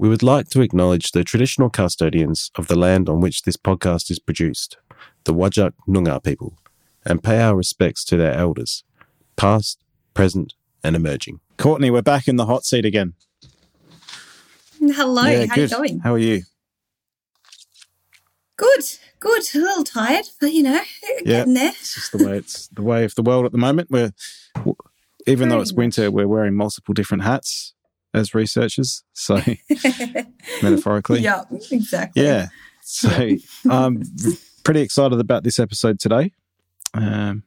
We would like to acknowledge the traditional custodians of the land on which this podcast is produced, the Whadjuk Noongar people, and pay our respects to their elders, past, present, and emerging. Courtney, we're back in the hot seat again. Hello, yeah, how good. you going? How are you? Good, good. A little tired, but you know, getting there. It's just the way it's the way of the world at the moment. We're w- even though it's winter, we're wearing multiple different hats as researchers. So metaphorically, yeah, exactly. yeah. So I'm pretty excited about this episode today. Um,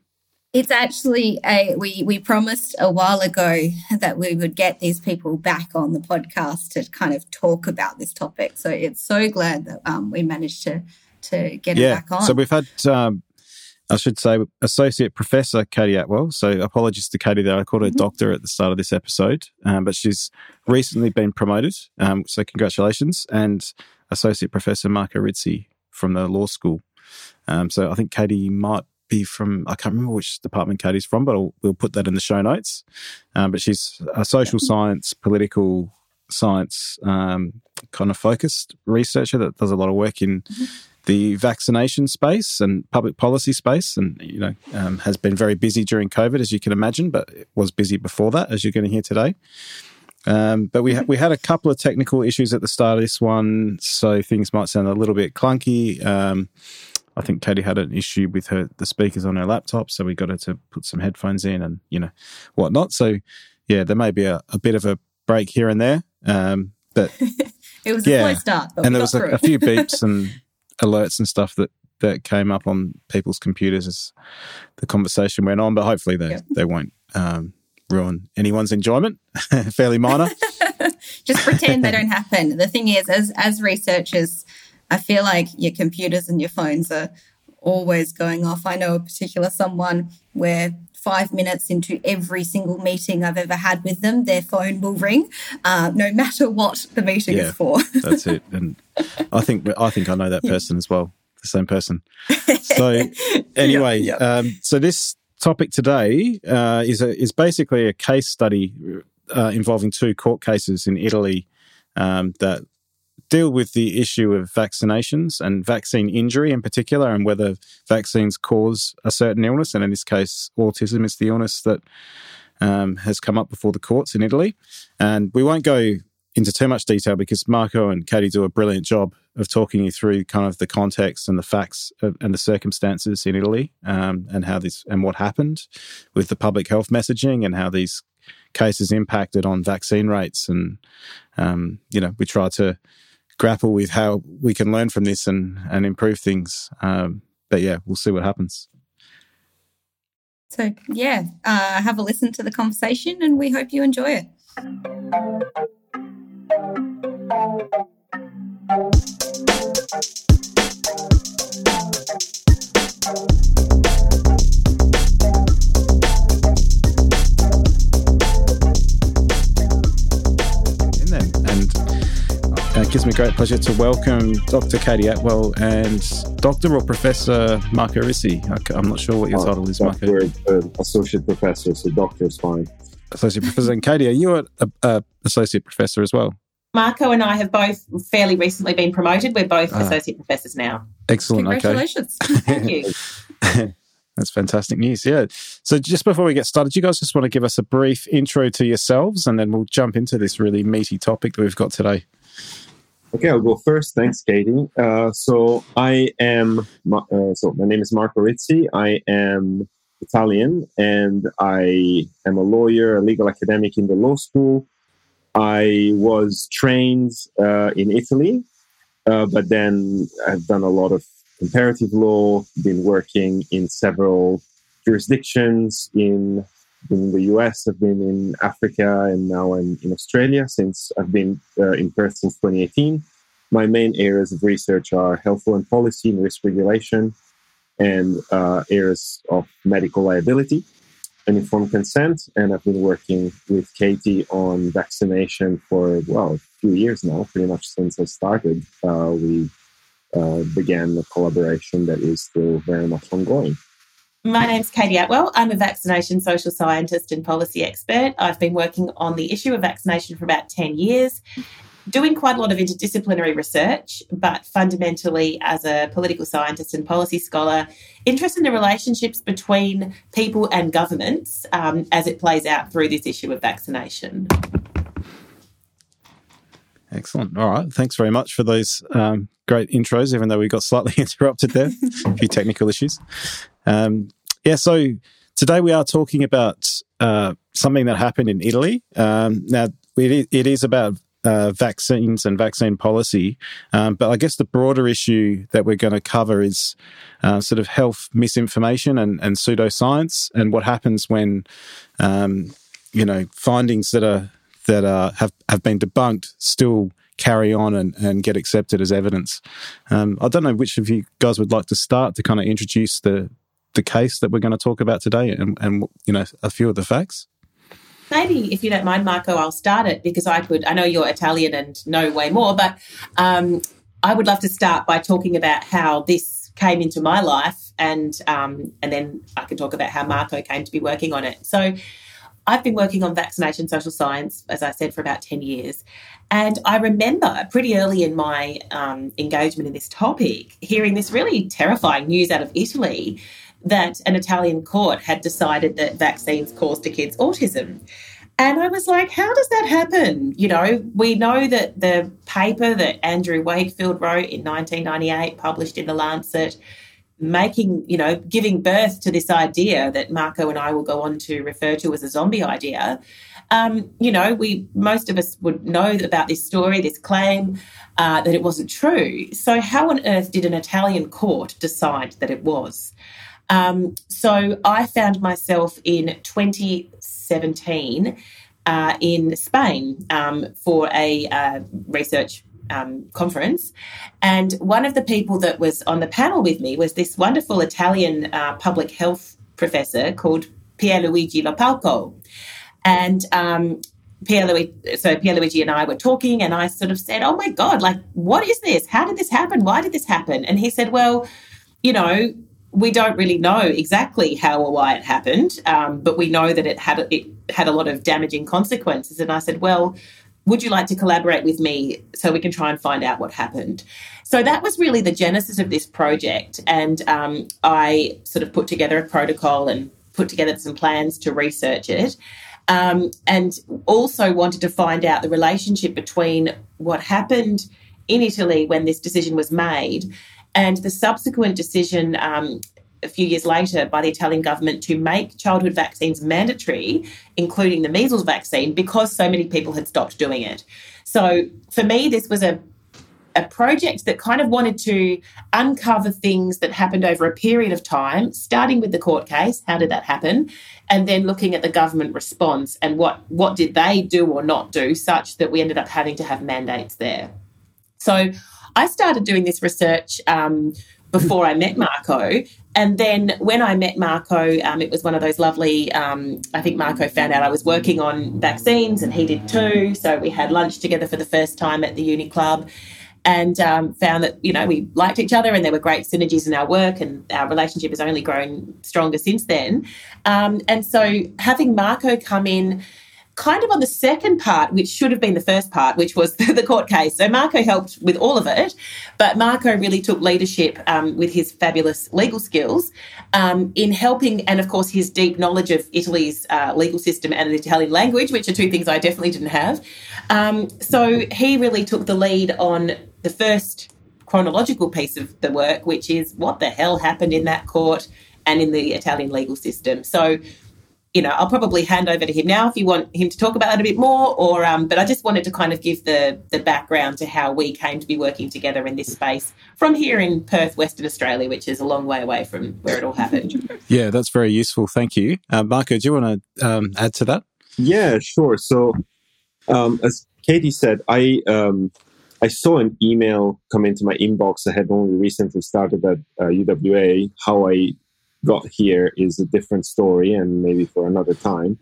It's actually a we we promised a while ago that we would get these people back on the podcast to kind of talk about this topic. So it's so glad that um, we managed to to get it back on. So we've had, um, I should say, Associate Professor Katie Attwell. So apologies to Katie that I called her Mhm. doctor at the start of this episode, um, but she's recently been promoted. Um, so congratulations. And Associate Professor Marco Rizzi from the law school. Um, so I think Katie might be from, I can't remember which department Katie's from, but I'll, we'll put that in the show notes. Um, but she's a social science, political science um, kind of focused researcher that does a lot of work in the vaccination space and public policy space, and you know um, has been very busy during COVID, as you can imagine, but it was busy before that, as you're going to hear today. Um, but we ha- we had a couple of technical issues at the start of this one, so things might sound a little bit clunky. Um, I think Katie had an issue with her the speakers on her laptop, so we got her to put some headphones in and you know whatnot. So yeah, there may be a, a bit of a break here and there, um, but it was a yeah. slow start, but and we there got was a, a few beeps and alerts and stuff that that came up on people's computers as the conversation went on. But hopefully they Yep. they won't um, ruin anyone's enjoyment. Fairly minor. just pretend they don't happen. The thing is, as as researchers, I feel like your computers and your phones are always going off. I know a particular someone where five minutes into every single meeting I've ever had with them, their phone will ring, uh, no matter what the meeting Yeah. is for. That's it. And I think I think I know that person as well. The same person. So anyway, Yep, yep. Um, so this topic today uh, is a, is basically a case study uh, involving two court cases in Italy um, that deal with the issue of vaccinations and vaccine injury in particular, and whether vaccines cause a certain illness. And in this case, autism is the illness that um, has come up before the courts in Italy. And we won't go into too much detail because Marco and Katie do a brilliant job of talking you through kind of the context and the facts of, and the circumstances in Italy um, and how this and what happened with the public health messaging and how these cases impacted on vaccine rates and um, you know we try to grapple with how we can learn from this and and improve things um, but yeah we'll see what happens So, yeah, uh, have a listen to the conversation and we hope you enjoy it. in it gives me great pleasure to welcome Dr. Katie Attwell and Dr. or Professor Marco Rizzi. I- I'm not sure what your Oh, title is, Marco. Doctor, uh, associate professor, so doctor is fine. Associate Professor. And Katie, are you a, a, a Associate Professor as well? Marco and I have both fairly recently been promoted. We're both Ah. associate professors now. Excellent. Okay. Congratulations. Thank you. That's fantastic news. Yeah. So just before we get started, you guys just want to give us a brief intro to yourselves and then we'll jump into this really meaty topic that we've got today. Okay, I'll go first. Thanks, Katie. Uh, so I am. Uh, so my name is Marco Rizzi. I am Italian, and I am a lawyer, a legal academic in the law school. I was trained uh, in Italy, uh, but then I've done a lot of comparative law. Been working in several jurisdictions in in the US, I've been in Africa, and now I'm in Australia since I've been uh, in Perth since 2018. My main areas of research are health and policy and risk regulation, and uh, areas of medical liability and informed consent. And I've been working with Katie on vaccination for, well, a few years now, pretty much since I started. Uh, we uh, began a collaboration that is still very much ongoing. My name's Katie Attwell. I'm a vaccination social scientist and policy expert. I've been working on the issue of vaccination for about 10 years. doing quite a lot of interdisciplinary research, but fundamentally as a political scientist and policy scholar, interested in the relationships between people and governments um, as it plays out through this issue of vaccination. Excellent. All right. Thanks very much for those um, great intros, even though we got slightly interrupted there, a few technical issues. Um, yeah, so today we are talking about uh, something that happened in Italy. Um, now, it, it is about uh, vaccines and vaccine policy. Um, but I guess the broader issue that we're going to cover is uh, sort of health misinformation and, and pseudoscience and what happens when, um, you know, findings that are that are, have, have been debunked still carry on and, and get accepted as evidence. Um, I don't know which of you guys would like to start to kind of introduce the the case that we're going to talk about today and, and you know a few of the facts maybe if you don't mind, Marco, I'll start it because I could. I know you're Italian and know way more, but um, I would love to start by talking about how this came into my life, and um, and then I can talk about how Marco came to be working on it. So. I've been working on vaccination social science, as I said, for about 10 years. And I remember pretty early in my um, engagement in this topic hearing this really terrifying news out of Italy that an Italian court had decided that vaccines caused a kid's autism. And I was like, how does that happen? You know, we know that the paper that Andrew Wakefield wrote in 1998, published in The Lancet, making, you know, giving birth to this idea that Marco and I will go on to refer to as a zombie idea. Um, you know, we most of us would know about this story, this claim uh, that it wasn't true. So, how on earth did an Italian court decide that it was? Um, so I found myself in 2017 uh, in Spain um, for a uh, research um, conference. And one of the people that was on the panel with me was this wonderful Italian uh, public health professor called Pierluigi Lopalco. And um, Pierluigi, so Pierluigi and I were talking, and I sort of said, "Oh my God, like, what is this? How did this happen? Why did this happen?" And he said, "Well, you know, we don't really know exactly how or why it happened, um, but we know that it had it had a lot of damaging consequences. And I said, well. Would you like to collaborate with me so we can try and find out what happened? So that was really the genesis of this project. And um, I sort of put together a protocol and put together some plans to research it. Um, and also wanted to find out the relationship between what happened in Italy when this decision was made and the subsequent decision um, a few years later by the Italian government to make childhood vaccines mandatory, including the measles vaccine, because so many people had stopped doing it. So for me, this was a a project that kind of wanted to uncover things that happened over a period of time, starting with the court case, how did that happen, and then looking at the government response and what what did they do or not do, such that we ended up having to have mandates there. So I started doing this research um, before I met Marco. And then when I met Marco, um, it was one of those lovely. Um, I think Marco found out I was working on vaccines, and he did too. So we had lunch together for the first time at the Uni Club, and um, found that you know we liked each other, and there were great synergies in our work, and our relationship has only grown stronger since then. Um, and so having Marco come in kind of on the second part, which should have been the first part, which was the court case. So Marco helped with all of it, but Marco really took leadership um, with his fabulous legal skills um, in helping, and of course his deep knowledge of Italy's uh, legal system and the Italian language, which are two things I definitely didn't have. Um, so he really took the lead on the first chronological piece of the work, which is what the hell happened in that court and in the Italian legal system. So you know, I'll probably hand over to him now if you want him to talk about that a bit more. Or, um, but I just wanted to kind of give the the background to how we came to be working together in this space from here in Perth, Western Australia, which is a long way away from where it all happened. Yeah, that's very useful. Thank you, uh, Marco. Do you want to um, add to that? Yeah, sure. So, um, as Katie said, I um, I saw an email come into my inbox. I had only recently started at uh, UWA. How I got here is a different story and maybe for another time.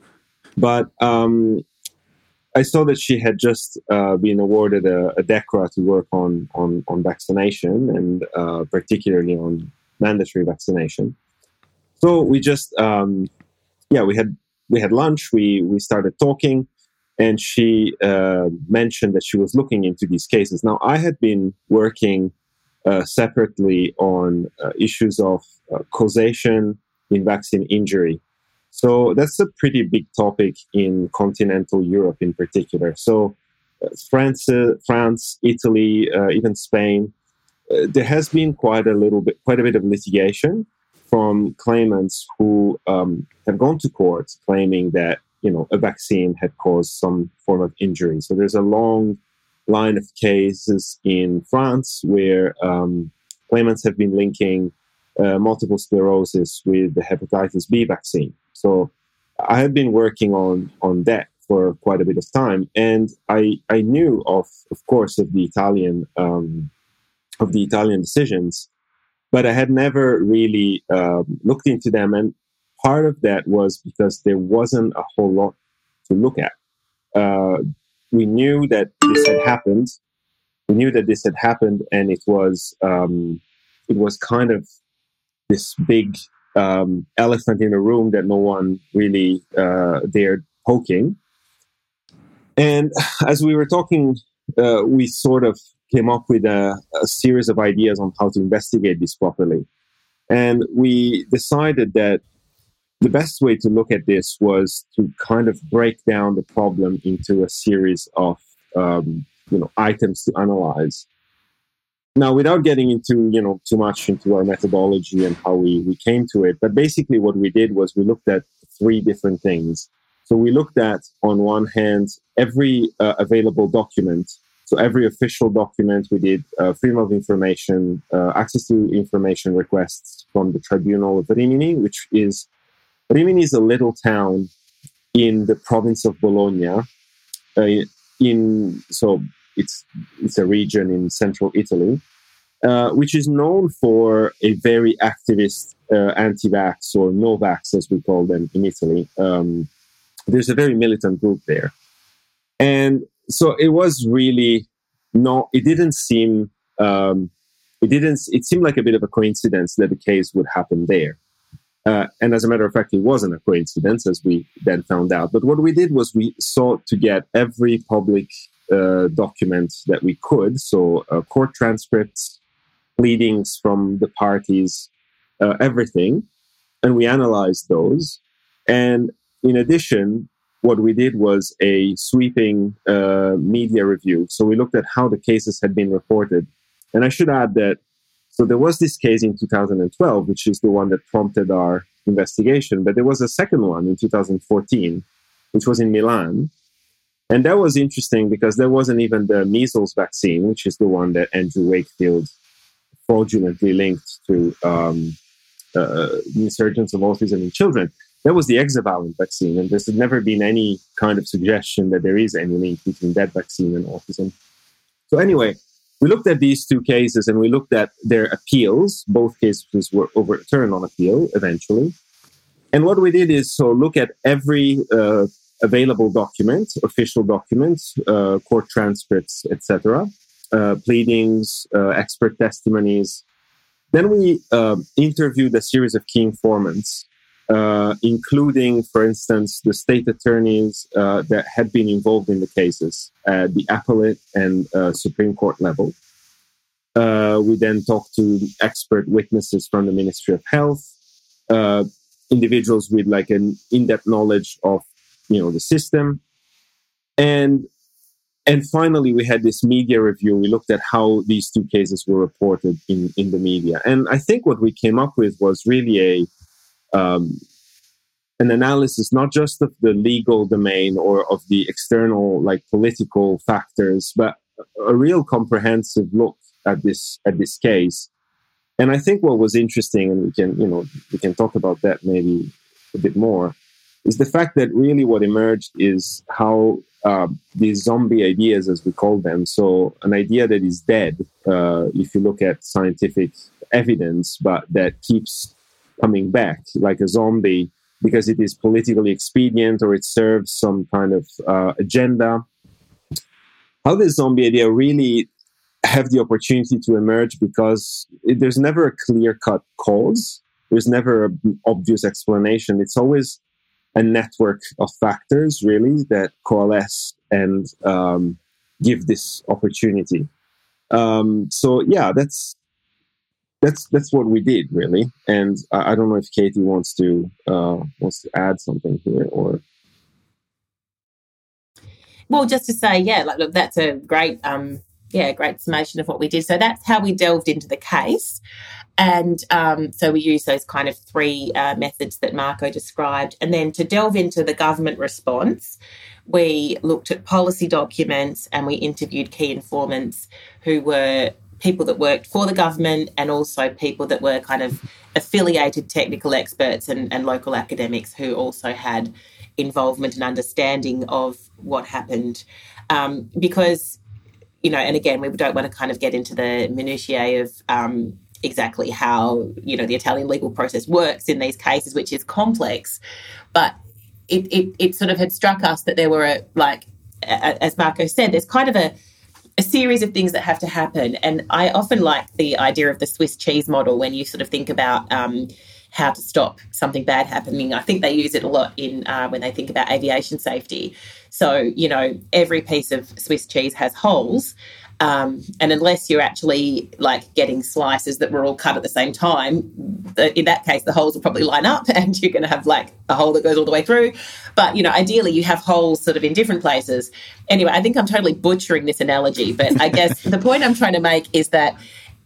But um, I saw that she had just uh, been awarded a, a DECRA to work on, on, on vaccination and uh, particularly on mandatory vaccination. So we just, um, yeah, we had we had lunch. We we started talking, and she uh, mentioned that she was looking into these cases. Now, I had been working uh, separately on uh, issues of causation in vaccine injury. So that's a pretty big topic in continental Europe in particular. So uh, France, uh, France, Italy, even Spain, there has been quite a little bit, quite a bit of litigation from claimants who um, have gone to court claiming that you know a vaccine had caused some form of injury. So there's a long line of cases in France where um, claimants have been linking uh, multiple sclerosis with the hepatitis B vaccine. So I have been working on on that for quite a bit of time, and I I knew of of course of the Italian um, of the Italian decisions but I had never really um, looked into them. And part of that was because there wasn't a whole lot to look at. Uh, we knew that this had happened. We knew that this had happened, and it was um, it was kind of this big um, elephant in the room that no one really uh, dared poking. And as we were talking, uh, we sort of came up with a, a series of ideas on how to investigate this properly. And we decided that the best way to look at this was to kind of break down the problem into a series of um, you know items to analyze. Now, without getting into you know too much into our methodology and how we, we came to it, but basically what we did was we looked at three different things. So we looked at on one hand every uh, available document so every official document we did uh, freedom of information, uh, access to information requests from the tribunal of Rimini, which is Rimini is a little town in the province of Bologna. Uh, in so it's it's a region in central Italy, uh, which is known for a very activist uh, anti-vax or no-vax, as we call them in Italy. Um, there's a very militant group there, and so it was really no, it didn't seem, um, it didn't, it seemed like a bit of a coincidence that the case would happen there. Uh, and as a matter of fact, it wasn't a coincidence, as we then found out. But what we did was we sought to get every public uh, document that we could, so uh, court transcripts, pleadings from the parties, uh, everything, and we analyzed those. And in addition, what we did was a sweeping uh, media review. So we looked at how the cases had been reported. And I should add that so there was this case in 2012, which is the one that prompted our investigation, but there was a second one in 2014, which was in Milan. And that was interesting because there wasn't even the measles vaccine, which is the one that Andrew Wakefield fraudulently linked to um, uh, the insurgence of autism in children that was the hexavalent vaccine, and there's never been any kind of suggestion that there is any link between that vaccine and autism. So anyway, we looked at these two cases and we looked at their appeals. Both cases were overturned on appeal eventually. And what we did is so look at every uh, available documents, official documents, uh, court transcripts, etc., uh, pleadings, uh, expert testimonies. Then we uh, interviewed a series of key informants uh, including, for instance, the state attorneys uh, that had been involved in the cases at the appellate and uh, Supreme Court level. We then talked to expert witnesses from the Ministry of Health, individuals with like an in-depth knowledge of, you know, the system, and and finally we had this media review. We looked at how these two cases were reported in in the media, and I think what we came up with was really a um, an analysis not just of the legal domain or of the external like political factors but a real comprehensive look at this at this case. And i think what was interesting and we can you know we can talk about that maybe a bit more is the fact that really what emerged is how uh, these zombie ideas as we call them so an idea that is dead uh, if you look at scientific evidence but that keeps coming back like a zombie because it is politically expedient or it serves some kind of uh, agenda. How does zombie idea really have the opportunity to emerge because it, there's never a clear cut cause. There's never an obvious explanation. It's always a network of factors really that coalesce and um, give this opportunity. Um, so yeah, that's that's that's what we did really. And I, I don't know if Katie wants to uh, wants to add something here or. Well, just to say, yeah, like look, that's a great, um, yeah, great summation of what we did. So that's how we delved into the case. And um, so we use those kind of three uh, methods that Marco described. And then to delve into the government response, we looked at policy documents and we interviewed key informants who were people that worked for the government and also people that were kind of affiliated technical experts and, and local academics who also had involvement and understanding of what happened. Um, because, you know, and again, we don't want to kind of get into the minutiae of um, exactly how you know the Italian legal process works in these cases, which is complex. But it it, it sort of had struck us that there were a, like as Marco said, there's kind of a a series of things that have to happen. And I often like the idea of the Swiss cheese model when you sort of think about um, how to stop something bad happening. I think they use it a lot in uh, when they think about aviation safety. So you know, every piece of Swiss cheese has holes, um, and unless you're actually like getting slices that were all cut at the same time, in that case, the holes will probably line up and you're going to have like a hole that goes all the way through. But, you know, ideally you have holes sort of in different places. Anyway, I think I'm totally butchering this analogy, but I guess the point I'm trying to make is that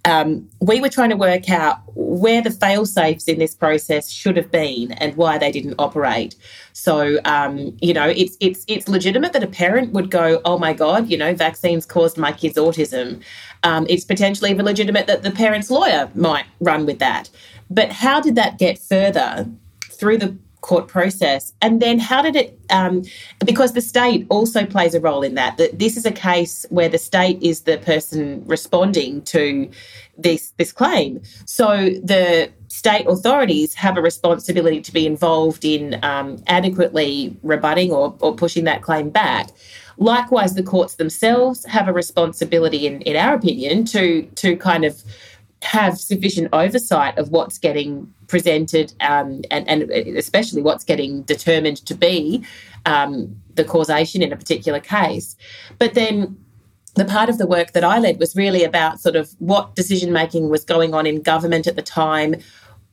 um, we were trying to work out where the fail safes in this process should have been and why they didn't operate. So, um, you know, it's it's it's legitimate that a parent would go, "Oh my God, you know, vaccines caused my kid's autism." Um, it's potentially legitimate that the parent's lawyer might run with that. But how did that get further through the court process. And then how did it, um, because the state also plays a role in that, that this is a case where the state is the person responding to this, this claim. So the state authorities have a responsibility to be involved in um, adequately rebutting or, or pushing that claim back. Likewise, the courts themselves have a responsibility, in, in our opinion, to to kind of have sufficient oversight of what's getting presented um, and, and especially what's getting determined to be um, the causation in a particular case. But then the part of the work that I led was really about sort of what decision making was going on in government at the time.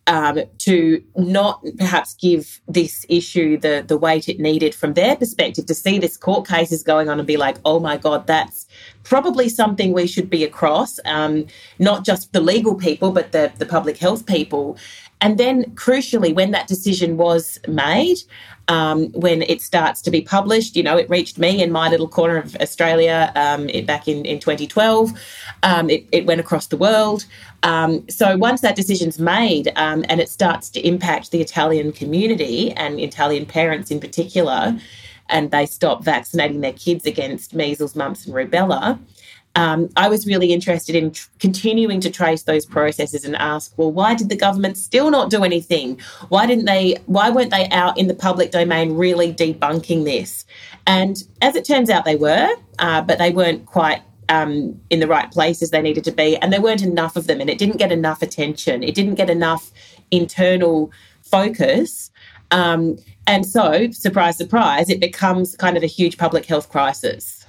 Um, to not perhaps give this issue the the weight it needed from their perspective to see this court cases going on and be like, oh my god, that's probably something we should be across, um, not just the legal people, but the the public health people, and then, crucially, when that decision was made, um, when it starts to be published, you know, it reached me in my little corner of Australia um, it, back in, in 2012. Um, it, it, went across the world. Um, so once that decision's made um, and it starts to impact the Italian community and Italian parents in particular, and they stop vaccinating their kids against measles, mumps, and rubella, um, I was really interested in tr- continuing to trace those processes and ask, well, why did the government still not do anything? Why didn't they? Why weren't they out in the public domain really debunking this? And as it turns out, they were, uh, but they weren't quite um, in the right places they needed to be, and there weren't enough of them, and it didn't get enough attention. It didn't get enough internal focus. Um, and so, surprise, surprise, it becomes kind of a huge public health crisis.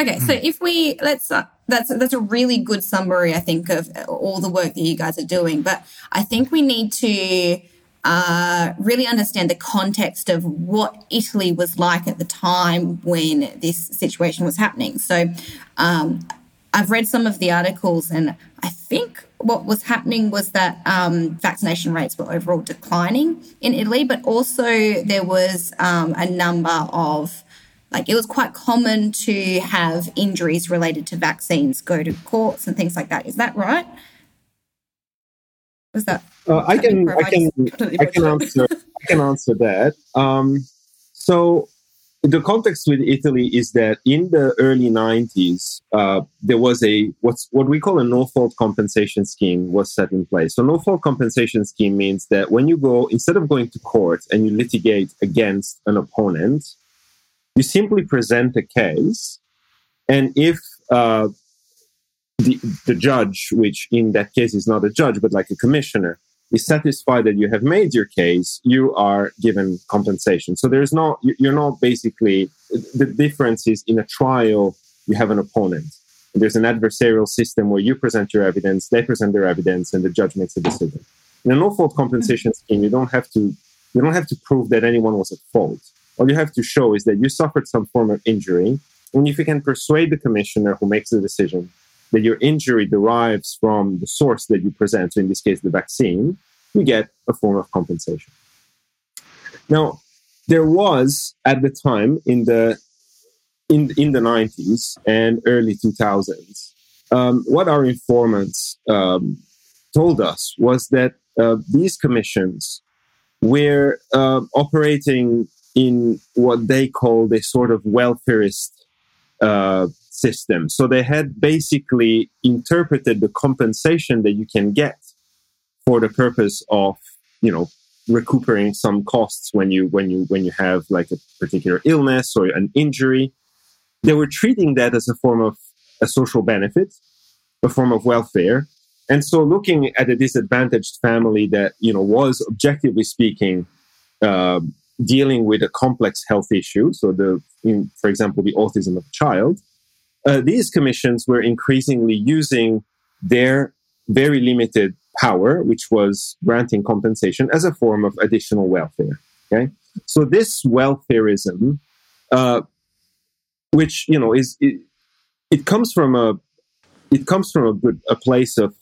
Okay, so if we let's uh, that's that's a really good summary, I think, of all the work that you guys are doing. But I think we need to uh, really understand the context of what Italy was like at the time when this situation was happening. So um, I've read some of the articles, and I think what was happening was that um, vaccination rates were overall declining in Italy, but also there was um, a number of like it was quite common to have injuries related to vaccines go to courts and things like that. Is that right? Was that? Uh, I can I can I can answer I can answer that. Um, so the context with Italy is that in the early 90s, uh, there was a what's what we call a no fault compensation scheme was set in place. So no fault compensation scheme means that when you go instead of going to court and you litigate against an opponent, you simply present a case, and if uh, the, the judge, which in that case is not a judge, but like a commissioner, is satisfied that you have made your case, you are given compensation. So there's not, you're not basically, the difference is in a trial, you have an opponent. There's an adversarial system where you present your evidence, they present their evidence, and the judge makes a decision. In a no fault compensation scheme, you don't have to, you don't have to prove that anyone was at fault. All you have to show is that you suffered some form of injury. And if you can persuade the commissioner who makes the decision that your injury derives from the source that you present, so in this case, the vaccine, you get a form of compensation. Now, there was at the time in the in in the 90s and early 2000s, um, what our informants um, told us was that uh, these commissions were uh, operating in what they called a sort of welfarist uh, system. So they had basically interpreted the compensation that you can get for the purpose of, you know, recuperating some costs when you when you when you have like a particular illness or an injury. They were treating that as a form of a social benefit, a form of welfare. And so looking at a disadvantaged family that, you know, was objectively speaking, uh, dealing with a complex health issue. So the, in, for example, the autism of a child, uh, these commissions were increasingly using their very limited power, which was granting compensation, as a form of additional welfare. Okay, so this welfareism, uh, which you know is it, it, comes from a it comes from a good a place of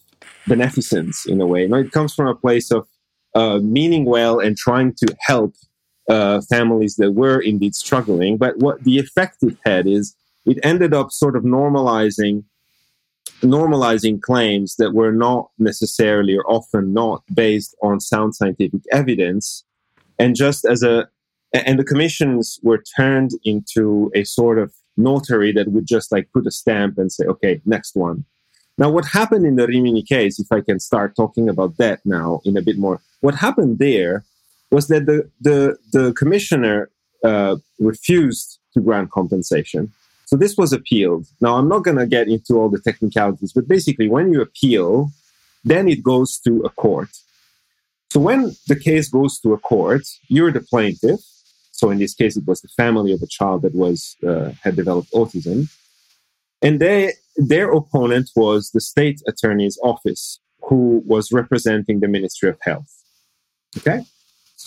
beneficence in a way. You know, it comes from a place of uh, meaning well and trying to help uh, families that were indeed struggling. But what the effect it had is it ended up sort of normalizing normalizing claims that were not necessarily or often not based on sound scientific evidence and just as a and the commissions were turned into a sort of notary that would just like put a stamp and say okay next one now what happened in the rimini case if i can start talking about that now in a bit more what happened there was that the the, the commissioner uh, refused to grant compensation so this was appealed. Now, I'm not going to get into all the technicalities, but basically, when you appeal, then it goes to a court. So when the case goes to a court, you're the plaintiff. So in this case, it was the family of a child that was uh, had developed autism, and they their opponent was the state attorney's office, who was representing the Ministry of Health. Okay,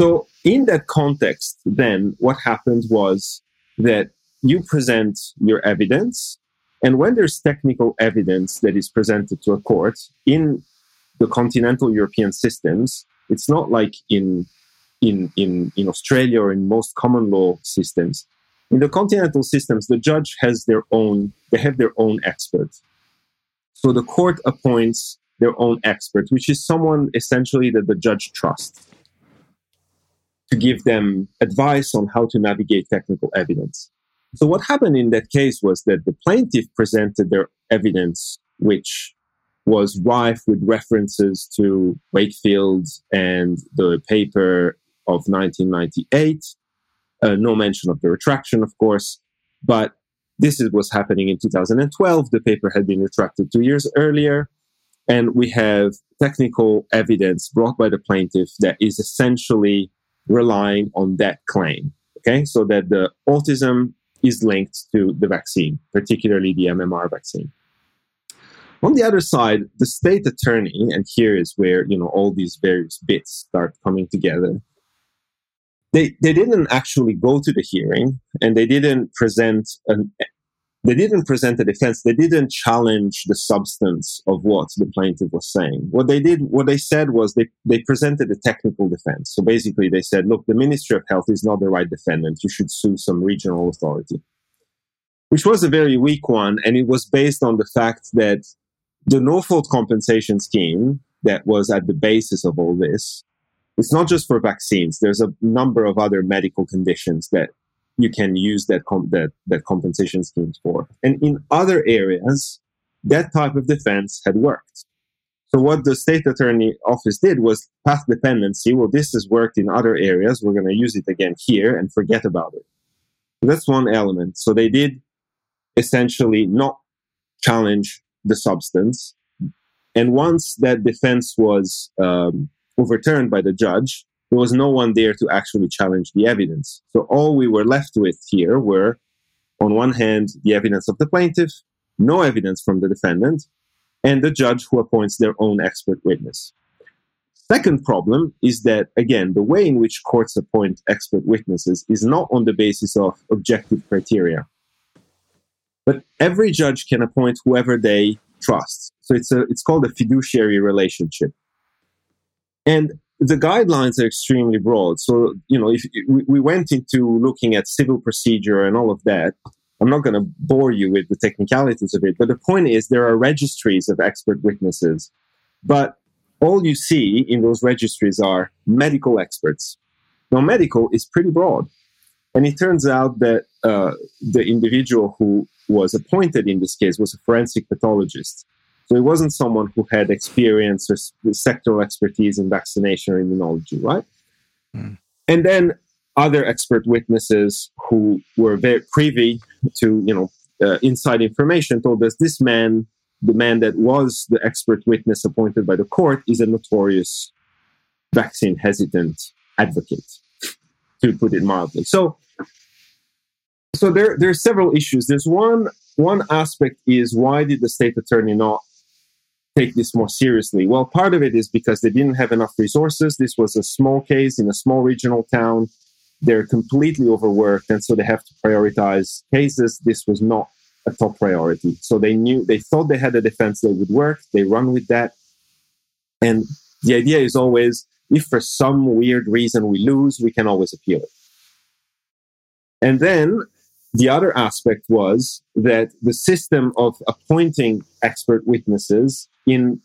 so in that context, then what happened was that you present your evidence. And when there's technical evidence that is presented to a court in the continental European systems, it's not like in, in, in, in Australia or in most common law systems. In the continental systems, the judge has their own, they have their own expert. So the court appoints their own expert, which is someone essentially that the judge trusts to give them advice on how to navigate technical evidence. So what happened in that case was that the plaintiff presented their evidence, which was rife with references to Wakefield and the paper of 1998. Uh, no mention of the retraction, of course, but this is, was happening in 2012. The paper had been retracted two years earlier. And we have technical evidence brought by the plaintiff that is essentially relying on that claim. Okay, so that the autism is linked to the vaccine, particularly the MMR vaccine. On the other side, the state attorney, and here is where you know all these various bits start coming together. They they didn't actually go to the hearing, and they didn't present an they didn't present a defense. They didn't challenge the substance of what the plaintiff was saying. What they did, what they said was they, they presented a technical defense. So basically they said, look, the Ministry of Health is not the right defendant. You should sue some regional authority, which was a very weak one. And it was based on the fact that the no fault compensation scheme that was at the basis of all this, it's not just for vaccines. There's a number of other medical conditions that you can use that, that, that compensation schemes for. And in other areas, that type of defense had worked. So what the state attorney office did was path dependency. Well, this has worked in other areas. We're going to use it again here and forget about it. That's one element. So they did essentially not challenge the substance. And once that defense was um, overturned by the judge, there was no one there to actually challenge the evidence. So all we were left with here were, on one hand, the evidence of the plaintiff, no evidence from the defendant, and the judge who appoints their own expert witness. Second problem is that, again, the way in which courts appoint expert witnesses is not on the basis of objective criteria. But every judge can appoint whoever they trust. So it's, a, it's called a fiduciary relationship. And the guidelines are extremely broad. So, you know, if we went into looking at civil procedure and all of that, I'm not going to bore you with the technicalities of it, but the point is there are registries of expert witnesses, but all you see in those registries are medical experts. Now, medical is pretty broad. And it turns out that uh, the individual who was appointed in this case was a forensic pathologist. So it wasn't someone who had experience or sectoral expertise in vaccination or immunology, right? Mm. And then other expert witnesses who were very privy to, you know, uh, inside information told us this man, the man that was the expert witness appointed by the court, is a notorious vaccine hesitant advocate, to put it mildly. So, so there, there are several issues. There's one, one aspect is why did the state attorney not take this more seriously? Well, part of it is because they didn't have enough resources. This was a small case in a small regional town. They're completely overworked and so they have to prioritize cases. This was not a top priority. So they knew they thought they had a defense that would work they run with that. And the idea is always if for some weird reason we lose we can always appeal it. And then the other aspect was that the system of appointing expert witnesses in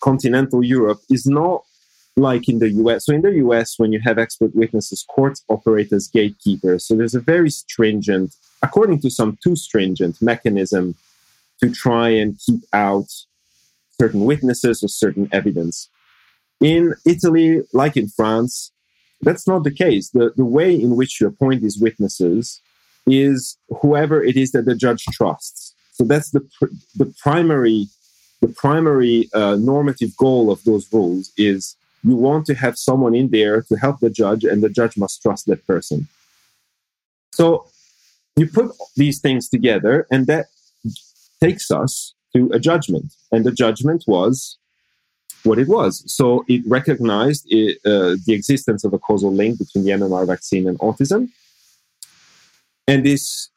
continental Europe is not like in the US. So in the US, when you have expert witnesses, courts operate as gatekeepers. So there's a very stringent, according to some too stringent mechanism to try and keep out certain witnesses or certain evidence. In Italy, like in France, that's not the case. The, the way in which you appoint these witnesses is whoever it is that the judge trusts. So that's the, pr- the primary, the primary uh, normative goal of those rules is you want to have someone in there to help the judge, and the judge must trust that person. So you put these things together, and that takes us to a judgment. And the judgment was what it was. So it recognized it, uh, the existence of a causal link between the MMR vaccine and autism. And this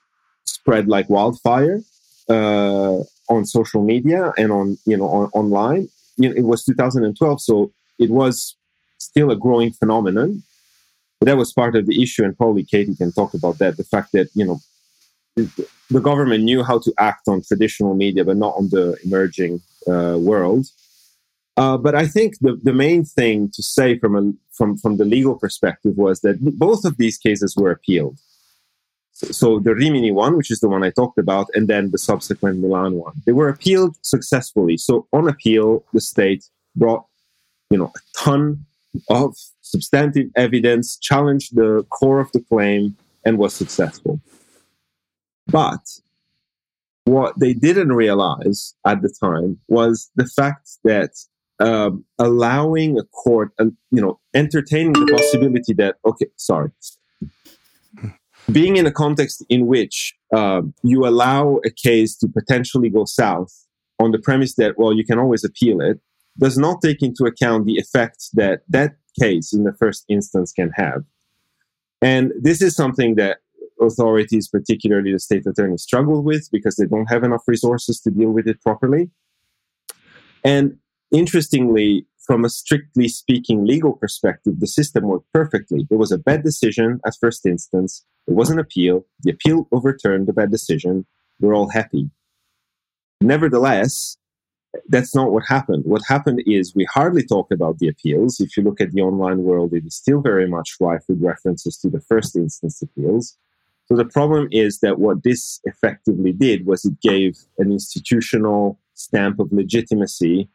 spread like wildfire uh, on social media and on, you know, on, online. You know, it was 2012, so it was still a growing phenomenon. But that was part of the issue, and probably Katie can talk about that. The fact that you know the government knew how to act on traditional media, but not on the emerging uh, world. Uh, but I think the, the main thing to say from a, from from the legal perspective was that both of these cases were appealed. So, the Rimini one, which is the one I talked about, and then the subsequent Milan one, they were appealed successfully. So on appeal, the state brought you know, a ton of substantive evidence, challenged the core of the claim, and was successful. But what they didn't realize at the time was the fact that um, allowing a court, uh, you know, entertaining the possibility that, okay, sorry, being in a context in which uh, you allow a case to potentially go south on the premise that, well, you can always appeal it, does not take into account the effects that that case in the first instance can have. And this is something that authorities, particularly the state attorney, struggle with because they don't have enough resources to deal with it properly. And interestingly, from a strictly speaking legal perspective, the system worked perfectly. It was a bad decision at first instance. It was an appeal. The appeal overturned the bad decision. We're all happy. Nevertheless, that's not what happened. What happened is we hardly talk about the appeals. If you look at the online world, it is still very much rife with references to the first instance appeals. So the problem is that what this effectively did was it gave an institutional stamp of legitimacy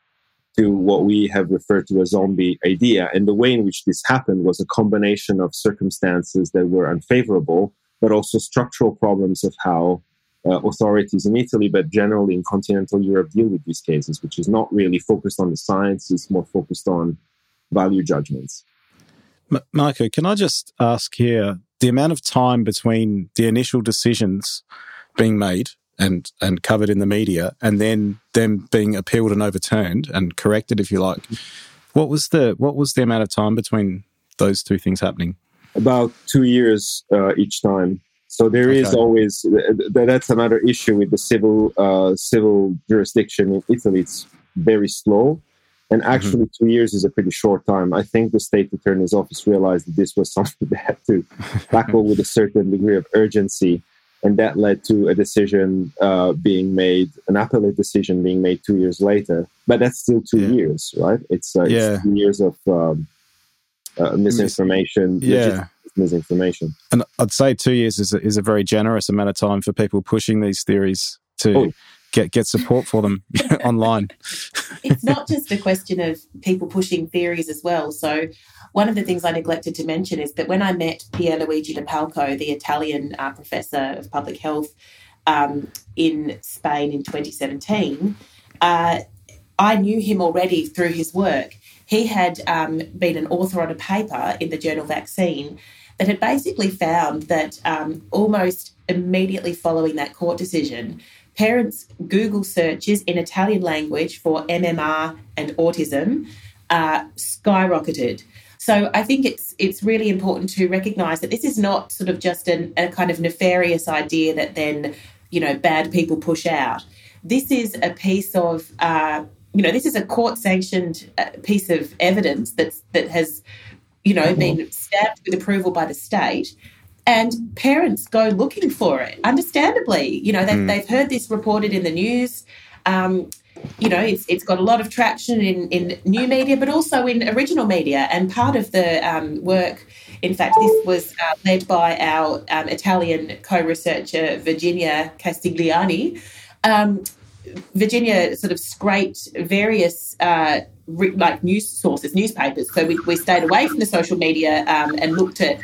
to what we have referred to as zombie idea. And the way in which this happened was a combination of circumstances that were unfavorable, but also structural problems of how uh, authorities in Italy, but generally in continental Europe, deal with these cases, which is not really focused on the science, it's more focused on value judgments. M- Marco, can I just ask here the amount of time between the initial decisions being made and and covered in the media and then them being appealed and overturned and corrected if you like what was the what was the amount of time between those two things happening about two years uh, each time so there okay. is always that's another issue with the civil uh, civil jurisdiction in italy it's very slow and mm-hmm. actually, mm-hmm. two years is a pretty short time. I think the state attorney's office realized that this was something they had to tackle with a certain degree of urgency. And that led to a decision uh, being made, an appellate decision being made two years later. But that's still two yeah. years, right? It's, uh, yeah. it's two years of um, uh, misinformation. Yeah. Misinformation. And I'd say two years is a, is a very generous amount of time for people pushing these theories to. Oh get get support for them online. it's not just a question of people pushing theories as well. So one of the things I neglected to mention is that when I met Pierluigi Lopalco, the Italian uh, professor of public health um, in Spain in 2017, uh, I knew him already through his work. He had um, been an author on a paper in the journal Vaccine that had basically found that um, almost immediately following that court decision, parents' Google searches in Italian language for MMR and autism uh, skyrocketed. So I think it's it's really important to recognise that this is not sort of just an, a kind of nefarious idea that then you know bad people push out. This is a piece of uh, you know this is a court sanctioned uh, piece of evidence that's that has you know been mm-hmm. stamped with approval by the state and parents go looking for it understandably. You know they've, mm. they've heard this reported in the news. Um, you know it's, it's got a lot of traction in, in new media but also in original media. And part of the um, work in fact this was uh, led by our um, italian co-researcher virginia casigliani. Um, virginia sort of scraped various uh, like news sources newspapers. So we, we stayed away from the social media um, and looked at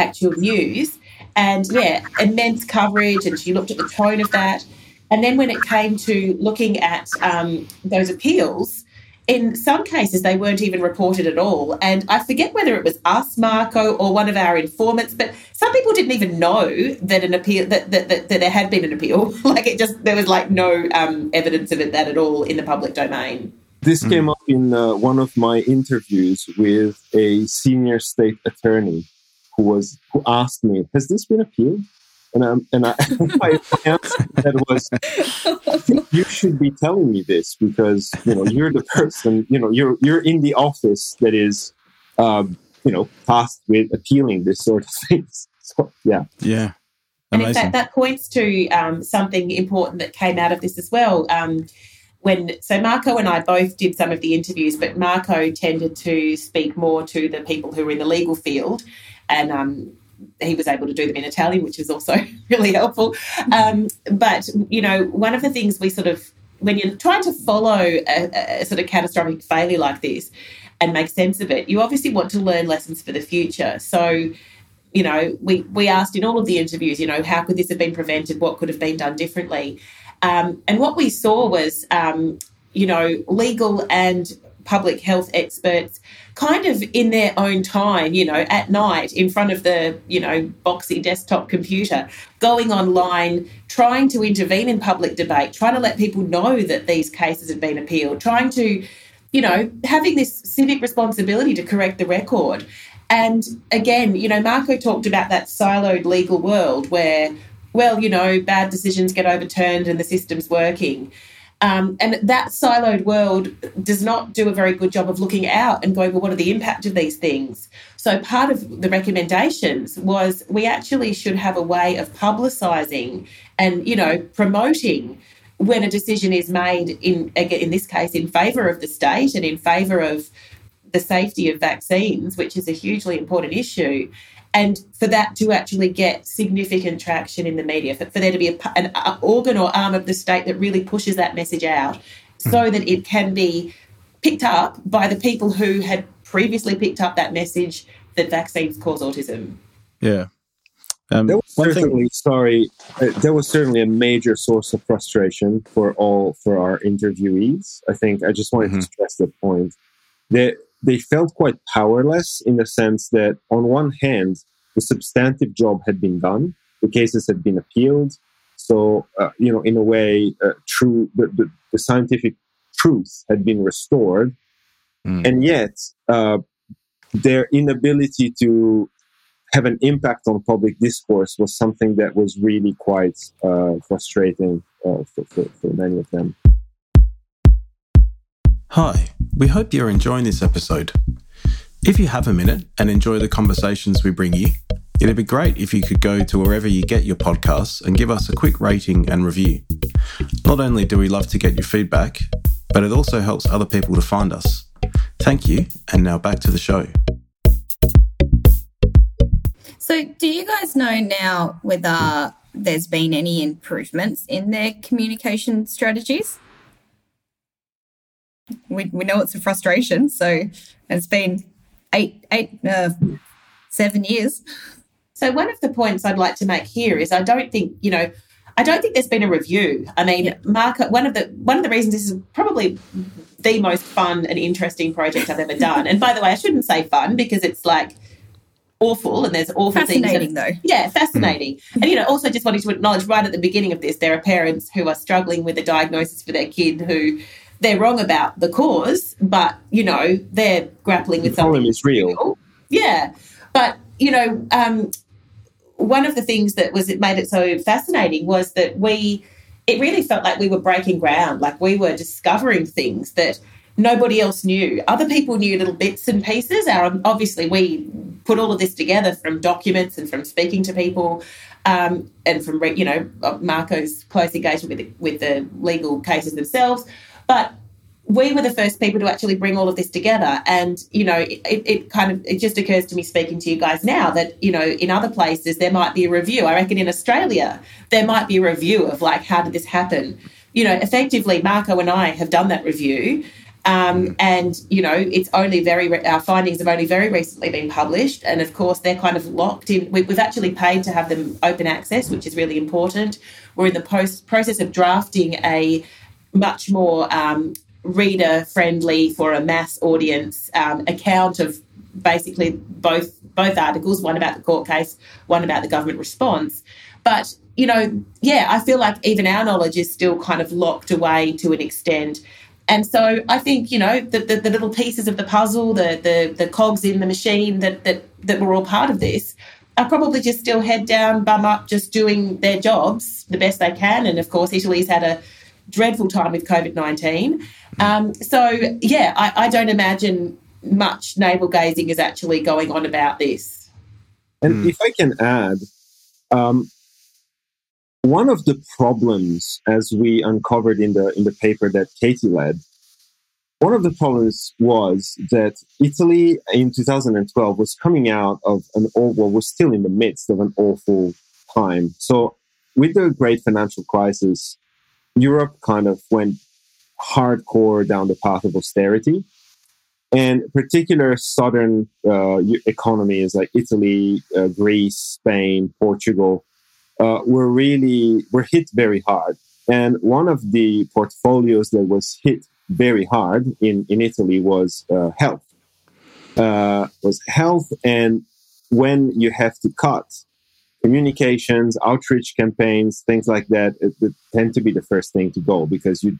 actual news. And yeah, immense coverage. And she looked at the tone of that. And then when it came to looking at um, those appeals, in some cases they weren't even reported at all. And I forget whether it was us, Marco, or one of our informants, but some people didn't even know that an appeal that that, that, that there had been an appeal. like it just there was like no um, evidence of it that at all in the public domain. This mm. came up in uh, one of my interviews with a senior state attorney who was who asked me, "Has this been appealed?" And um, and I, my answer that was, "You should be telling me this because you know you're the person. You know you're you're in the office that is, um, you know, tasked with appealing this sort of things." So yeah, yeah. Amazing. And in fact, that points to um, something important that came out of this as well. Um, when so Marco and I both did some of the interviews, but Marco tended to speak more to the people who were in the legal field, and um, he was able to do them in Italian, which is also really helpful. Um, but you know, one of the things we sort of when you're trying to follow a, a, sort of catastrophic failure like this and make sense of it, you obviously want to learn lessons for the future. So, you know, we we asked in all of the interviews, you know, how could this have been prevented? What could have been done differently? Um, and what we saw was, um, you know, legal and public health experts kind of in their own time, you know, at night in front of the, you know, boxy desktop computer, going online, trying to intervene in public debate, trying to let people know that these cases have been appealed, trying to, you know, having this civic responsibility to correct the record. And again, you know, Marco talked about that siloed legal world where, well, you know, bad decisions get overturned and the system's working. Um, and that siloed world does not do a very good job of looking out and going, well, what are the impact of these things? So part of the recommendations was we actually should have a way of publicising and, you know, promoting when a decision is made in in this case in favour of the state and in favour of the safety of vaccines, which is a hugely important issue and for that to actually get significant traction in the media, for, for there to be a, an a organ or arm of the state that really pushes that message out so mm. that it can be picked up by the people who had previously picked up that message that vaccines cause autism. Yeah. Um, There was one thing, certainly, sorry, uh, there was certainly a major source of frustration for all for our interviewees. I think I just wanted Mhm. to stress that point. They they felt quite powerless in the sense that on one hand, the substantive job had been done, the cases had been appealed, so uh, you know, in a way, uh, true the, the, the scientific truth had been restored, Mm. and yet uh, their inability to have an impact on public discourse was something that was really quite uh, frustrating uh, for, for, for many of them. Hi, we hope you're enjoying this episode. If you have a minute and enjoy the conversations we bring you, it'd be great if you could go to wherever you get your podcasts and give us a quick rating and review. Not only do we love to get your feedback, but it also helps other people to find us. Thank you, and now back to the show. So, do you guys know now whether there's been any improvements in their communication strategies? We, we know it's a frustration, so it's been eight, eight, uh, seven years. So one of the points I'd like to make here is I don't think you know I don't think there's been a review. I mean, Yeah. Mark, one of the one of the reasons this is probably the most fun and interesting project I've ever done. And by the way, I shouldn't say fun because it's like awful and there's awful things. Fascinating, though. Yeah, fascinating. And you know, also just wanting to acknowledge right at the beginning of this, there are parents who are struggling with a diagnosis for their kid who they're wrong about the cause, but you know, they're grappling with The problem something is real. yeah, but you know, um, one of the things that was it made it so fascinating was that we, it really felt like we were breaking ground, like we were discovering things that nobody else knew. Other people knew little bits and pieces. Our obviously we put all of this together from documents and from speaking to people. Um, and from you know Marco's close engagement with the, with the legal cases themselves, but we were the first people to actually bring all of this together. And you know it, it kind of it just occurs to me speaking to you guys now that you know in other places there might be a review. I reckon in australia there might be a review of like how did this happen? You know effectively marco and i have done that review. Um, and you know it's only very re- our findings have only very recently been published. And of course they're kind of locked in. We, we've actually paid to have them open access which is really important. We're in the post process of drafting a much more um, reader friendly for a mass audience um, account of basically both both articles one about the court case one about the government response. But you know yeah i feel like even our knowledge is still kind of locked away to an extent. And so i think you know the, the, the little pieces of the puzzle the, the the cogs in the machine that that that were all part of this are probably just still head down bum up just doing their jobs the best they can. And of course italy's had a dreadful time with COVID 19. Um, so, yeah, I, I don't imagine much navel gazing is actually going on about this. And if I can add, um, one of the problems, as we uncovered in the in the paper that Katie led, one of the problems was that Italy in 2012 was coming out of an awful, well, was still in the midst of an awful time. So, with the great financial crisis, Europe kind of went hardcore down the path of austerity. And particular southern uh, economies like Italy, uh, Greece, Spain, Portugal uh, were really were hit very hard. And one of the portfolios that was hit very hard in, in Italy was uh, health. Uh, was health, and when you have to cut communications, outreach campaigns, things like that, it, it tend to be the first thing to go because you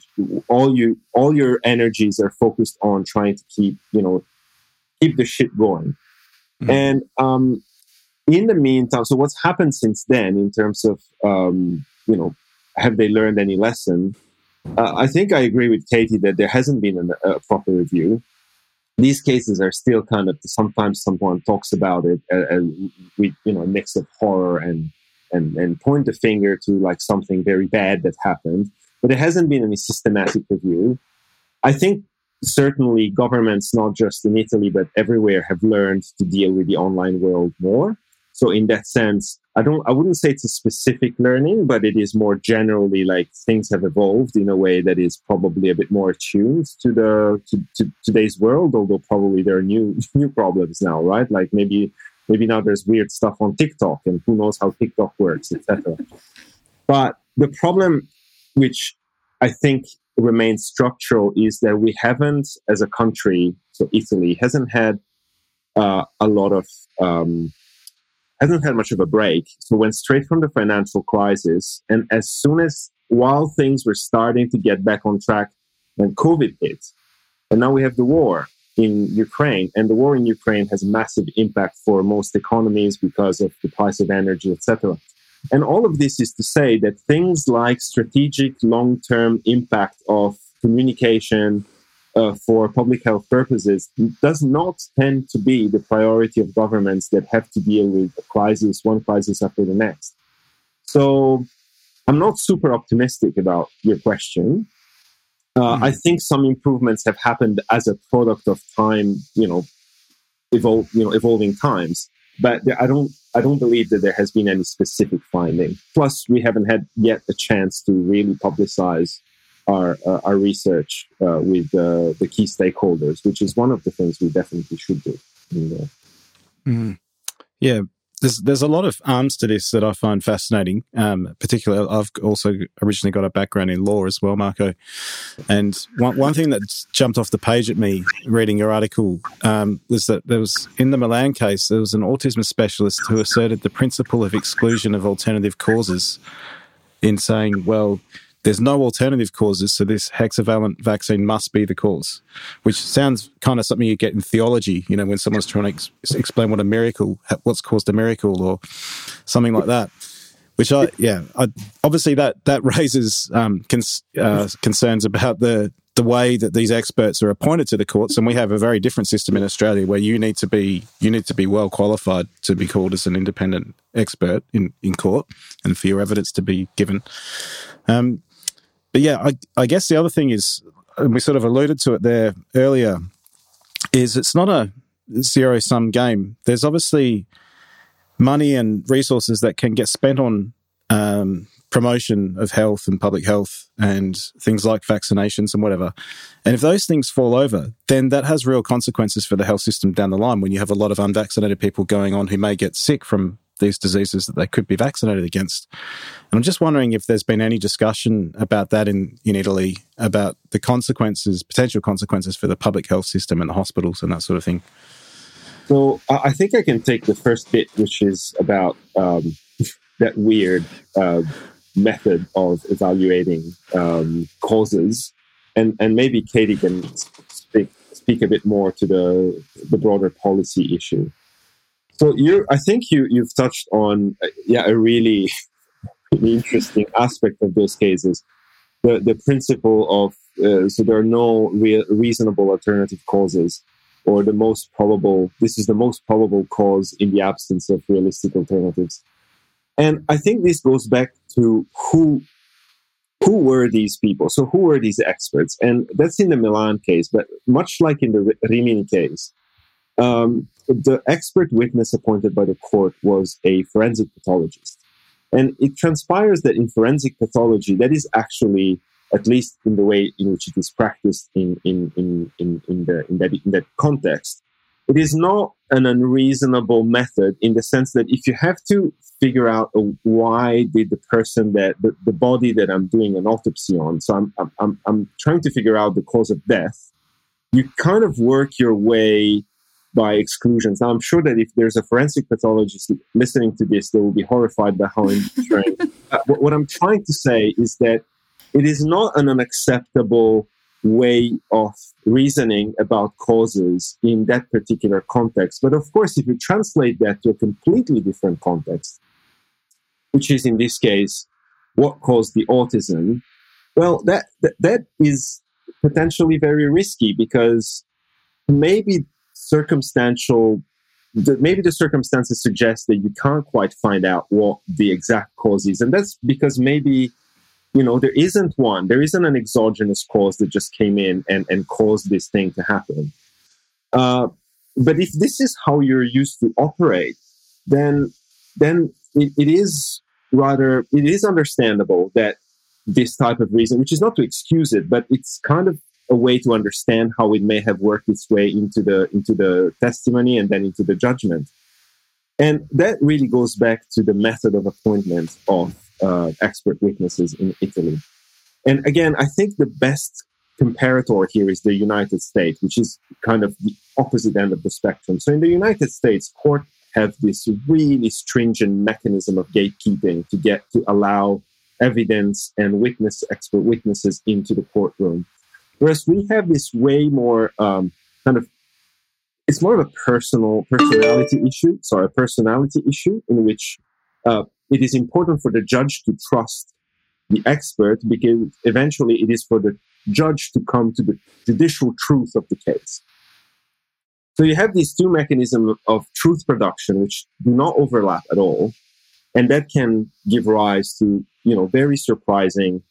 all you all your energies are focused on trying to keep you know keep the shit going. Mhm. And um, in the meantime, so what's happened since then in terms of um, you know have they learned any lesson? Uh, I think I agree with Katie that there hasn't been an, a proper review. These cases are still kind of sometimes someone talks about it uh, and with you know a mix of horror and and and point the finger to like something very bad that happened, but there hasn't been any systematic review. I think certainly governments, not just in Italy but everywhere, have learned to deal with the online world more. So in that sense, I don't I wouldn't say it's a specific learning, but it is more generally like things have evolved in a way that is probably a bit more attuned to the to, to today's world, although probably there are new new problems now, right? Like maybe maybe now there's weird stuff on TikTok, and who knows how TikTok works, etc. but the problem, which I think remains structural, is that we haven't, as a country, so Italy hasn't had uh, a lot of um, hasn't had much of a break. So went straight from the financial crisis, and as soon as while things were starting to get back on track, when COVID hit, and now we have the war in Ukraine, and the war in Ukraine has massive impact for most economies because of the price of energy, etc. And all of this is to say that things like strategic long-term impact of communication, uh, for public health purposes does not tend to be the priority of governments that have to deal with a crisis, one crisis after the next. So I'm not super optimistic about your question. Uh, mm-hmm. I think some improvements have happened as a product of time, you know, evolve, you know, evolving times. But I don't, I don't believe that there has been any specific finding. Plus, we haven't had yet a chance to really publicize our uh, our research uh, with uh, the key stakeholders, which is one of the things we definitely should do. Mm. Yeah, there's there's a lot of arms to this that I find fascinating. Um, particularly, I've also originally got a background in law as well, Marco. And one one thing that jumped off the page at me reading your article um, was that there was in the Milan case there was an autism specialist who asserted the principle of exclusion of alternative causes in saying, well there's no alternative causes, so this hexavalent vaccine must be the cause, which sounds kind of something you get in theology, you know, when someone's trying to ex- explain what a miracle, what's caused a miracle, or something like that. Which I, yeah, I, obviously that that raises um, cons- uh, concerns about the the way that these experts are appointed to the courts, and we have a very different system in Australia where you need to be you need to be well qualified to be called as an independent expert in in court, and for your evidence to be given. Um, but yeah, I, I guess the other thing is, and we sort of alluded to it there earlier, is it's not a zero sum game. There's obviously money and resources that can get spent on um, promotion of health and public health and things like vaccinations and whatever. And if those things fall over, then that has real consequences for the health system down the line when you have a lot of unvaccinated people going on who may get sick from these diseases that they could be vaccinated against. And I'm just wondering if there's been any discussion about that in, in Italy, about the consequences, potential consequences for the public health system and the hospitals and that sort of thing. So I think I can take the first bit, which is about um, that weird uh, method of evaluating um, causes, and and maybe Katie can speak speak a bit more to the the broader policy issue. So you, I think you you've touched on uh, yeah a really, interesting aspect of those cases, the the principle of uh, so there are no real reasonable alternative causes, or the most probable. This is the most probable cause in the absence of realistic alternatives, and I think this goes back to who who were these people? So who were these experts? And that's in the Milan case, but much like in the Rimini case, um, the expert witness appointed by the court was a forensic pathologist. And it transpires that in forensic pathology, that is actually, at least in the way in which it is practiced in, in, in, in, in, the, in, that, in that context, it is not an unreasonable method in the sense that if you have to figure out why did the person that the, the body that I'm doing an autopsy on, so I'm, I'm, I'm trying to figure out the cause of death, you kind of work your way by exclusions. Now, I'm sure that if there's a forensic pathologist listening to this, they will be horrified by how I'm trained. uh, what I'm trying to say is that it is not an unacceptable way of reasoning about causes in that particular context. But of course, if you translate that to a completely different context, which is in this case what caused the autism, well, that, that, that is potentially very risky because maybe circumstantial maybe the circumstances suggest that you can't quite find out what the exact cause is. And that's because maybe you know there isn't one. There isn't an exogenous cause that just came in and, and caused this thing to happen. Uh, but if this is how you're used to operate then then it, it is rather it is understandable that this type of reason which is not to excuse it but it's kind of a way to understand how it may have worked its way into the into the testimony and then into the judgment. And that really goes back to the method of appointment of uh, expert witnesses in Italy. And again, I think the best comparator here is the United States, which is kind of the opposite end of the spectrum. So in the United States, court have this really stringent mechanism of gatekeeping to get to allow evidence and witness expert witnesses into the courtroom. Whereas we have this way more um, kind of it's more of a personal personality issue. Sorry, a personality issue in which uh, it is important for the judge to trust the expert because eventually it is for the judge to come to the judicial truth of the case. So you have these two mechanisms of truth production which do not overlap at all, and that can give rise to you know very surprising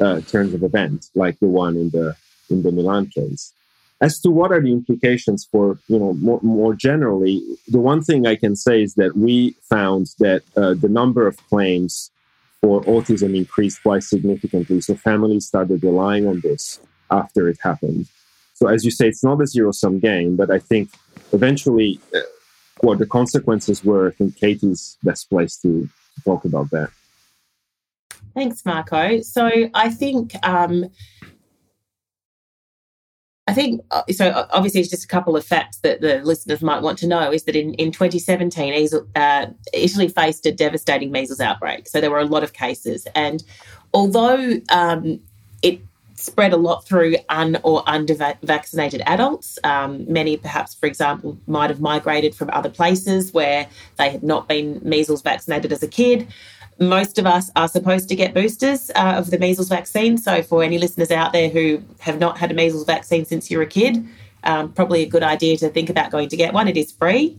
uh, turns of events like the one in the in the Milan case. As to what are the implications for, you know, more, more generally, the one thing I can say is that we found that uh, the number of claims for autism increased quite significantly. So families started relying on this after it happened. So as you say, it's not a zero sum game, but I think eventually uh, what the consequences were, I think Katie's best place to, to talk about that. Thanks, Marco. So I think um, I think uh, so. Obviously, it's just a couple of facts that the listeners might want to know is that in, in 2017, uh, Italy faced a devastating measles outbreak. So there were a lot of cases. And although um, it spread a lot through un or undervaccinated adults, um, many perhaps, for example, might have migrated from other places where they had not been measles vaccinated as a kid most of us are supposed to get boosters uh, of the measles vaccine. So, for any listeners out there who have not had a measles vaccine since you were a kid, um, probably a good idea to think about going to get one. It is free.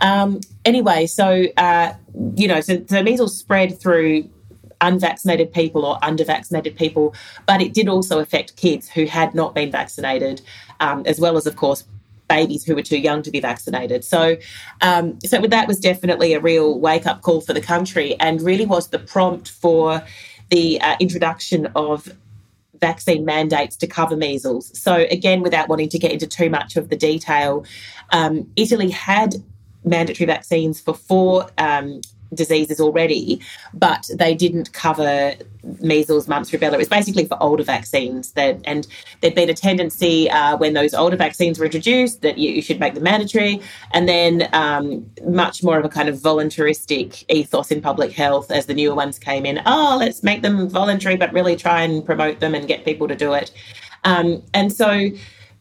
Um, anyway, so, uh, you know, so, so measles spread through unvaccinated people or undervaccinated people, but it did also affect kids who had not been vaccinated, um, as well as, of course, babies who were too young to be vaccinated. So, um, so that was definitely a real wake up call for the country, and really was the prompt for the uh, introduction of vaccine mandates to cover measles. So, again, without wanting to get into too much of the detail, um, Italy had mandatory vaccines for four um, diseases already, but they didn't cover measles, mumps, rubella. It was basically for older vaccines. That and there'd been a tendency uh, when those older vaccines were introduced that you, you should make them mandatory, and then um, much more of a kind of voluntaristic ethos in public health as the newer ones came in. Oh, let's make them voluntary, but really try and promote them and get people to do it. Um, and so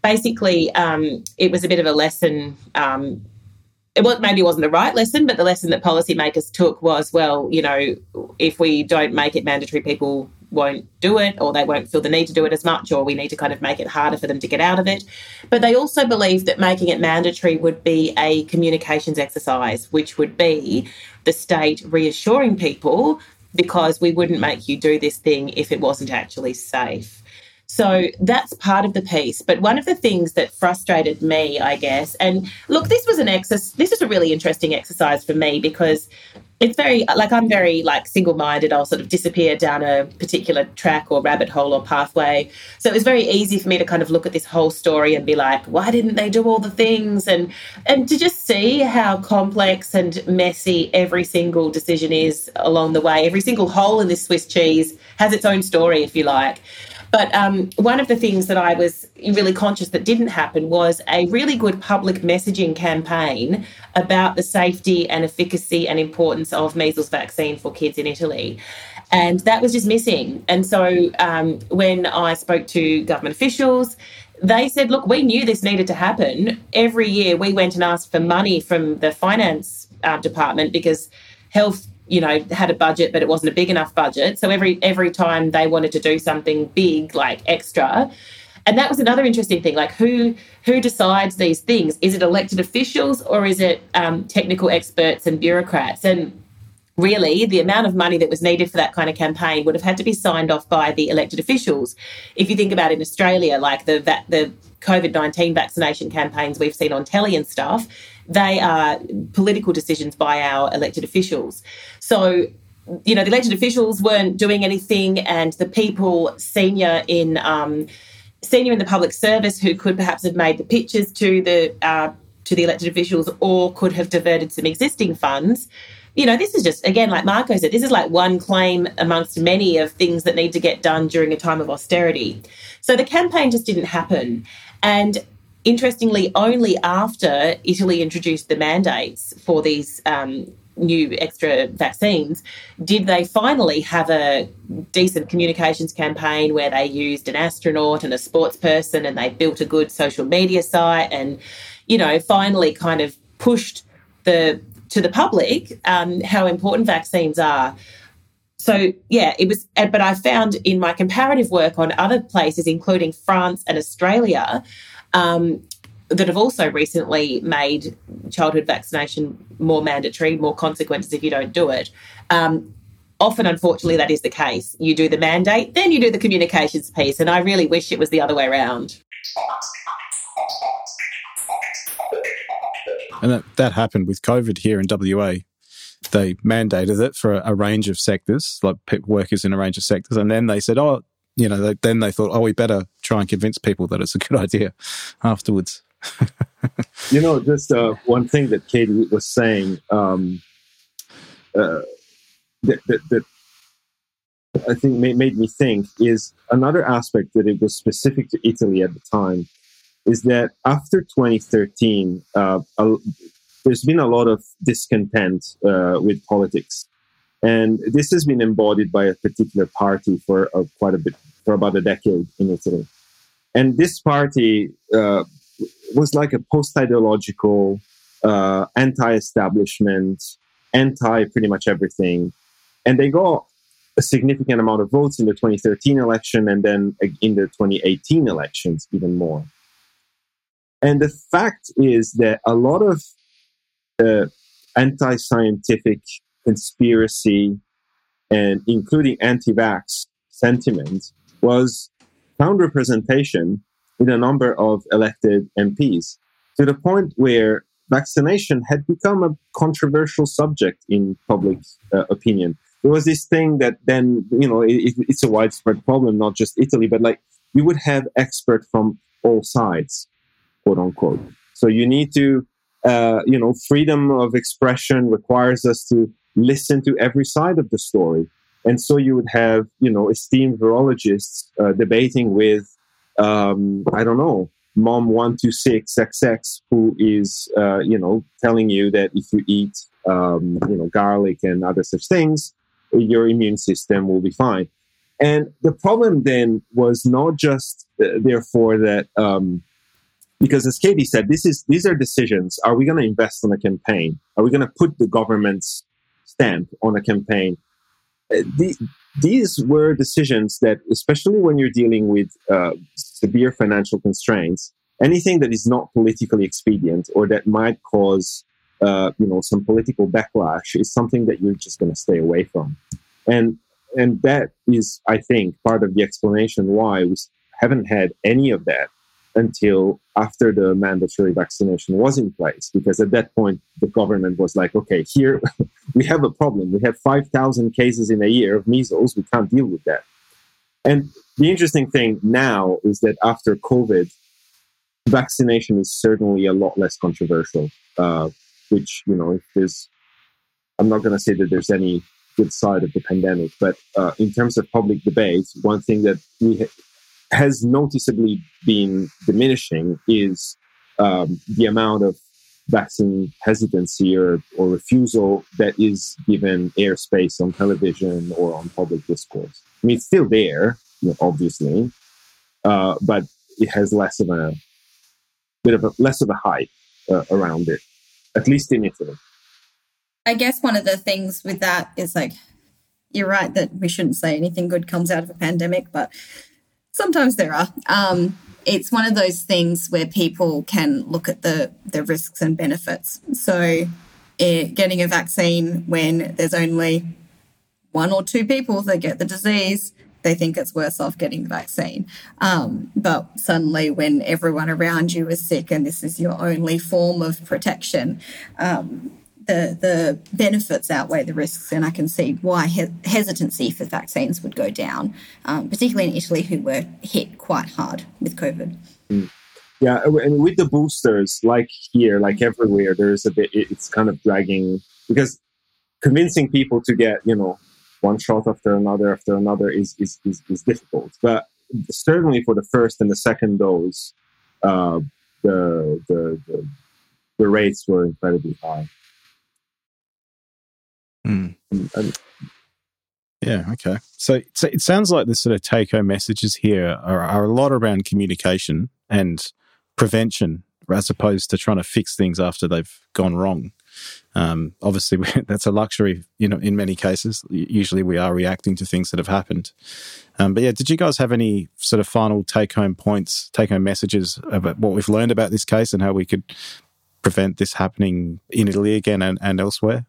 basically, um, it was a bit of a lesson um, it was, maybe wasn't the right lesson, but the lesson that policymakers took was, well, you know, if we don't make it mandatory, people won't do it or they won't feel the need to do it as much or we need to kind of make it harder for them to get out of it. But they also believed that making it mandatory would be a communications exercise, which would be the state reassuring people because we wouldn't make you do this thing if it wasn't actually safe. So that's part of the piece. But one of the things that frustrated me, I guess, and look, this was an exercise, this is a really interesting exercise for me because it's very like I'm very like single-minded. I'll sort of disappear down a particular track or rabbit hole or pathway. So it was very easy for me to kind of look at this whole story and be like, why didn't they do all the things? And and to just see how complex and messy every single decision is along the way. Every single hole in this Swiss cheese has its own story, if you like. But um, one of the things that I was really conscious that didn't happen was a really good public messaging campaign about the safety and efficacy and importance of measles vaccine for kids in Italy. And that was just missing. And so um, when I spoke to government officials, they said, look, we knew this needed to happen. Every year we went and asked for money from the finance uh, department because health you know had a budget but it wasn't a big enough budget. So every every time they wanted to do something big like extra. And that was another interesting thing like who who decides these things? Is it elected officials or is it um, technical experts and bureaucrats? And really the amount of money that was needed for that kind of campaign would have had to be signed off by the elected officials if you think about in australia like the the covid-19 vaccination campaigns we've seen on telly and stuff they are political decisions by our elected officials. So, you know, the elected officials weren't doing anything, and the people senior in um, senior in the public service who could perhaps have made the pitches to the uh, to the elected officials or could have diverted some existing funds. You know, this is just, again, like Marco said, this is like one claim amongst many of things that need to get done during a time of austerity. So the campaign just didn't happen. And interestingly, only after Italy introduced the mandates for these um, new extra vaccines, did they finally have a decent communications campaign where they used an astronaut and a sports person and they built a good social media site and, you know, finally kind of pushed the to the public um, how important vaccines are. So yeah, it was. But I found in my comparative work on other places, including France and Australia, um, that have also recently made childhood vaccination more mandatory, more consequences if you don't do it. Um, often, unfortunately, that is the case. You do the mandate, then you do the communications piece, and I really wish it was the other way around. And that, that happened with COVID here in WA. They mandated it for a, a range of sectors, like workers in a range of sectors, and then they said, "Oh, you know." They, then they thought, "Oh, we better try and convince people that it's a good idea." Afterwards, you know, just uh, one thing that Katie was saying um, uh, that, that, that, I think made, made me think is another aspect that it was specific to Italy at the time is that after 2013, uh, a, there's been a lot of discontent uh, with politics. And this has been embodied by a particular party for uh, quite a bit, for about a decade in Italy. And this party uh, was like a post ideological, uh, anti establishment, anti pretty much everything. And they got a significant amount of votes in the 2013 election and then in the 2018 elections, even more. And the fact is that a lot of uh, anti scientific conspiracy and including anti vax sentiment was found representation in a number of elected MPs to the point where vaccination had become a controversial subject in public uh, opinion. There was this thing that then, you know, it, it's a widespread problem, not just Italy, but like you would have experts from all sides, quote unquote. So you need to, uh, you know, freedom of expression requires us to listen to every side of the story. And so you would have, you know, esteemed virologists uh, debating with um, I don't know, mom one two six XX who is uh, you know telling you that if you eat um, you know garlic and other such things, your immune system will be fine. And the problem then was not just uh, therefore that um, because as Katie said, this is these are decisions. Are we going to invest on a campaign? Are we going to put the government's stamp on a campaign? Uh, the, these were decisions that, especially when you're dealing with uh, severe financial constraints, anything that is not politically expedient or that might cause, uh, you know, some political backlash is something that you're just going to stay away from. And and that is, I think, part of the explanation why we haven't had any of that until after the mandatory vaccination was in place. Because at that point, the government was like, okay, here we have a problem. We have 5,000 cases in a year of measles. We can't deal with that. And the interesting thing now is that after COVID, vaccination is certainly a lot less controversial, uh, which, you know, if there's, I'm not going to say that there's any good side of the pandemic, but uh, in terms of public debate, one thing that we ha- has noticeably been diminishing is um, the amount of vaccine hesitancy or, or refusal that is given airspace on television or on public discourse. I mean, it's still there, you know, obviously, uh, but it has less of a bit of a less of a hype uh, around it, at least in Italy. I guess one of the things with that is like, you're right that we shouldn't say anything good comes out of a pandemic, but sometimes there are. Um, it's one of those things where people can look at the the risks and benefits. So, eh, getting a vaccine when there's only one or two people that get the disease, they think it's worse off getting the vaccine. Um, but suddenly, when everyone around you is sick and this is your only form of protection, um, the the benefits outweigh the risks, and I can see why he- hesitancy for vaccines would go down, um, particularly in Italy, who were hit quite hard with COVID. Mm. Yeah, and with the boosters, like here, like everywhere, there's a bit. It's kind of dragging because convincing people to get you know one shot after another after another is is is, is difficult. But certainly for the first and the second dose, uh, the, the the the rates were incredibly high. Mm. And, and, yeah. Okay. So, so it sounds like the sort of take home messages here are, are a lot around communication and prevention as opposed to trying to fix things after they've gone wrong. Um, obviously, that's a luxury, you know, in many cases. Usually we are reacting to things that have happened. Um, but yeah, did you guys have any sort of final take home points, take home messages about what we've learned about this case and how we could prevent this happening in Italy again and, and elsewhere?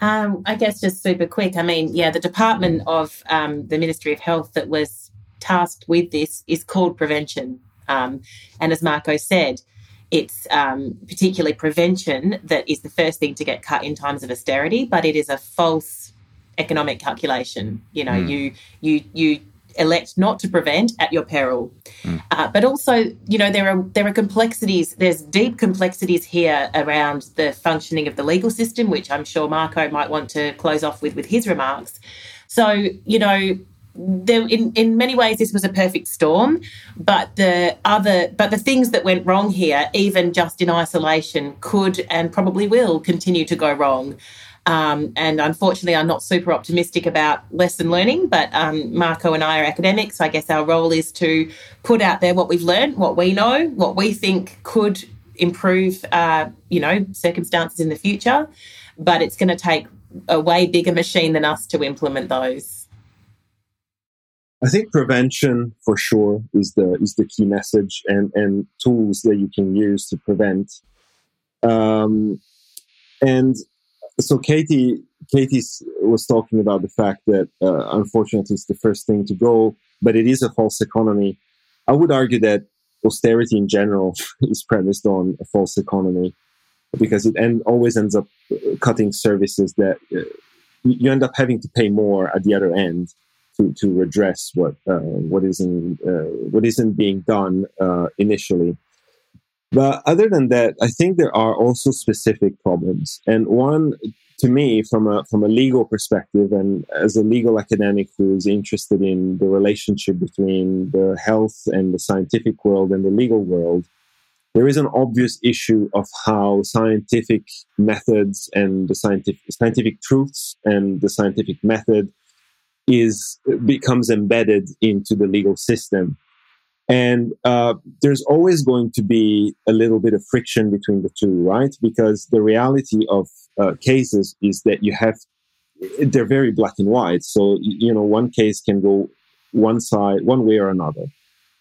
Um, I guess just super quick. I mean, yeah, the Department of um, the Ministry of Health that was tasked with this is called prevention. Um, and as Marco said, it's um, particularly prevention that is the first thing to get cut in times of austerity, but it is a false economic calculation. You know, mm. you you you elect not to prevent at your peril. Mm. Uh, but also, you know, there are there are complexities. There's deep complexities here around the functioning of the legal system, which I'm sure Marco might want to close off with with his remarks. So, you know, there, in in many ways this was a perfect storm but the other but the things that went wrong here even just in isolation could and probably will continue to go wrong um, and unfortunately, I'm not super optimistic about lesson learning, but um, Marco and I are academics. So I guess our role is to put out there what we've learned, what we know, what we think could improve, uh, you know, circumstances in the future. But it's going to take a way bigger machine than us to implement those. I think prevention for sure is the is the key message, and and tools that you can use to prevent. Um, and so Katie, Katie was talking about the fact that uh, unfortunately it's the first thing to go, but it is a false economy. I would argue that austerity in general is premised on a false economy because it end, always ends up uh, cutting services that uh, you end up having to pay more at the other end to, to redress what uh, what isn't uh, what isn't being done uh, initially. But other than that, I think there are also specific problems. And one, to me, from a from a legal perspective, and as a legal academic who is interested in the relationship between the health and the scientific world and the legal world, there is an obvious issue of how scientific methods and the scientific scientific truths and the scientific method is becomes embedded into the legal system and uh, there's always going to be a little bit of friction between the two, right? Because the reality of uh, cases is that you have, they're very black and white. So, you know, one case can go one side, one way or another.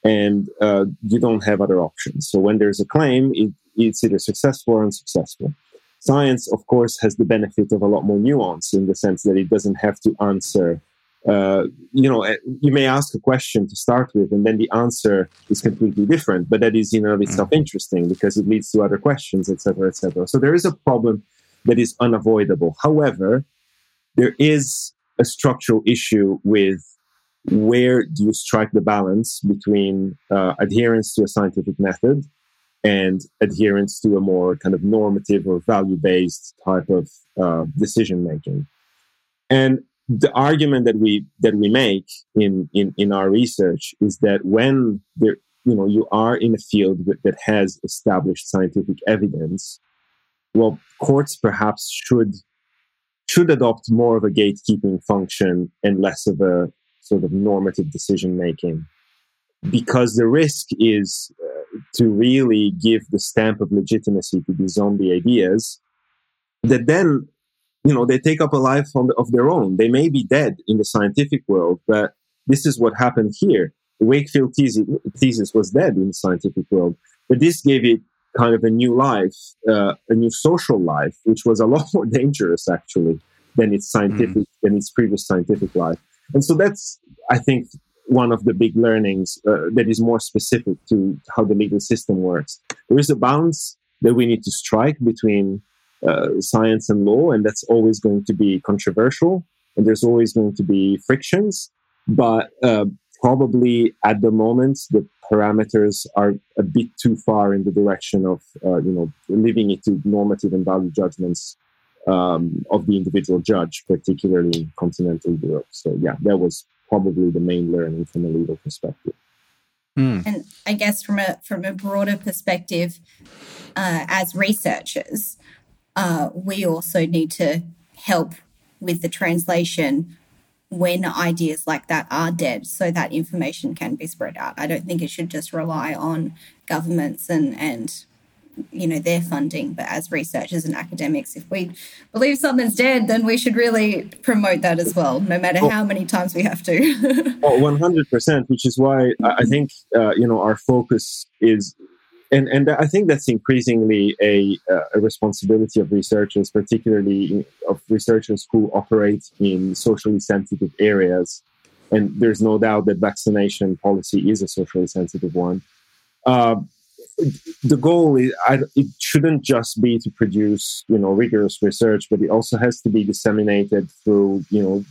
And uh, you don't have other options. So when there's a claim, it, it's either successful or unsuccessful. Science, of course, has the benefit of a lot more nuance in the sense that it doesn't have to answer uh, you know, eh, you may ask a question to start with, and then the answer is completely different. But that is in and of itself mm. interesting because it leads to other questions, etc., etc. So there is a problem that is unavoidable. However, there is a structural issue with where do you strike the balance between uh, adherence to a scientific method and adherence to a more kind of normative or value based type of uh, decision making. And the argument that we that we make in in in our research is that when there you know you are in a field that has established scientific evidence well courts perhaps should should adopt more of a gatekeeping function and less of a sort of normative decision making. Because the risk is uh, to really give the stamp of legitimacy to these zombie ideas that then you know, they take up a life the, of their own. They may be dead in the scientific world, but this is what happened here. The Wakefield thesis, thesis was dead in the scientific world, but this gave it kind of a new life, uh, a new social life, which was a lot more dangerous actually than its scientific, mm. than its previous scientific life. And so that's, I think, one of the big learnings uh, that is more specific to how the legal system works. There is a balance that we need to strike between science and law, and that's always going to be controversial, and there's always going to be frictions. But uh, probably at the moment, the parameters are a bit too far in the direction of uh, you know leaving it to normative and value judgments um, of the individual judge, particularly in continental Europe. So yeah, that was probably the main learning from a legal perspective. Mm. And I guess from a from a broader perspective, uh, as researchers, uh, we also need to help with the translation when ideas like that are dead so that information can be spread out. I don't think it should just rely on governments and, and you know their funding but as researchers and academics if we believe something's dead then we should really promote that as well no matter how many times we have to oh, 100% which is why i think uh, you know our focus is and and I think that's increasingly a, a responsibility of researchers, particularly of researchers who operate in socially sensitive areas. And there's no doubt that vaccination policy is a socially sensitive one. Uh, the goal is I, it shouldn't just be to produce you know rigorous research, but it also has to be disseminated through you know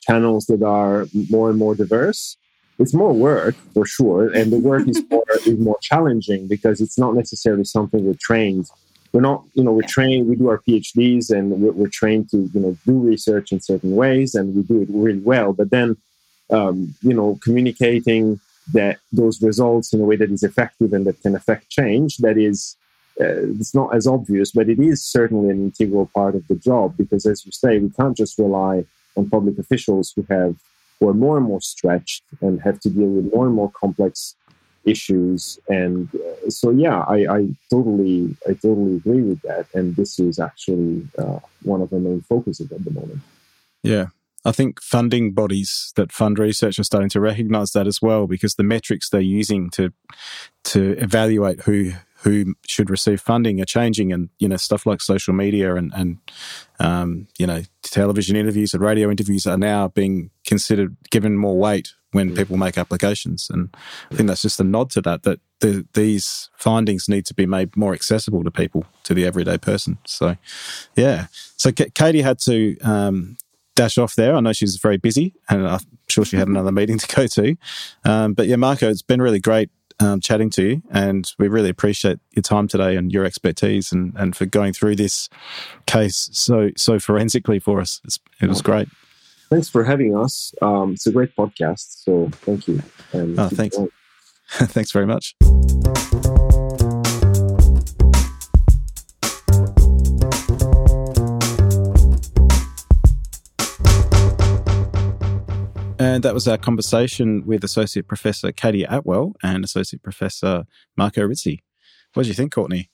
channels that are more and more diverse it's more work for sure, and the work is more is more challenging because it's not necessarily something we're trained. We're not, you know, we're trained. We do our PhDs, and we're, we're trained to, you know, do research in certain ways, and we do it really well. But then, um, you know, communicating that those results in a way that is effective and that can affect change, that is uh, it's not as obvious, but it is certainly an integral part of the job because, as you say, we can't just rely on public officials who have who are more and more stretched and have to deal with more and more complex issues. And uh, so, yeah, I, I, totally, I totally agree with that. And this is actually uh, one of the main focuses at the moment. Yeah. I think funding bodies that fund research are starting to recognize that as well because the metrics they're using to to evaluate who who should receive funding are changing, and you know stuff like social media and and um, you know television interviews and radio interviews are now being considered given more weight when mm. people make applications, and I think that's just a nod to that that the, these findings need to be made more accessible to people, to the everyday person. So, yeah. So K- Katie had to um, dash off there. I know she's very busy, and I'm sure she had another meeting to go to. Um, but yeah, Marco, it's been really great um, chatting to you, and we really appreciate your time today and your expertise, and, and for going through this case so so forensically for us. It's, it was great. Thanks for having us. Um, it's a great podcast, so thank you. And oh, thanks. thanks very much. And that was our conversation with Associate Professor Katie Attwell and Associate Professor Marco Rizzi. What do you think, Courtney?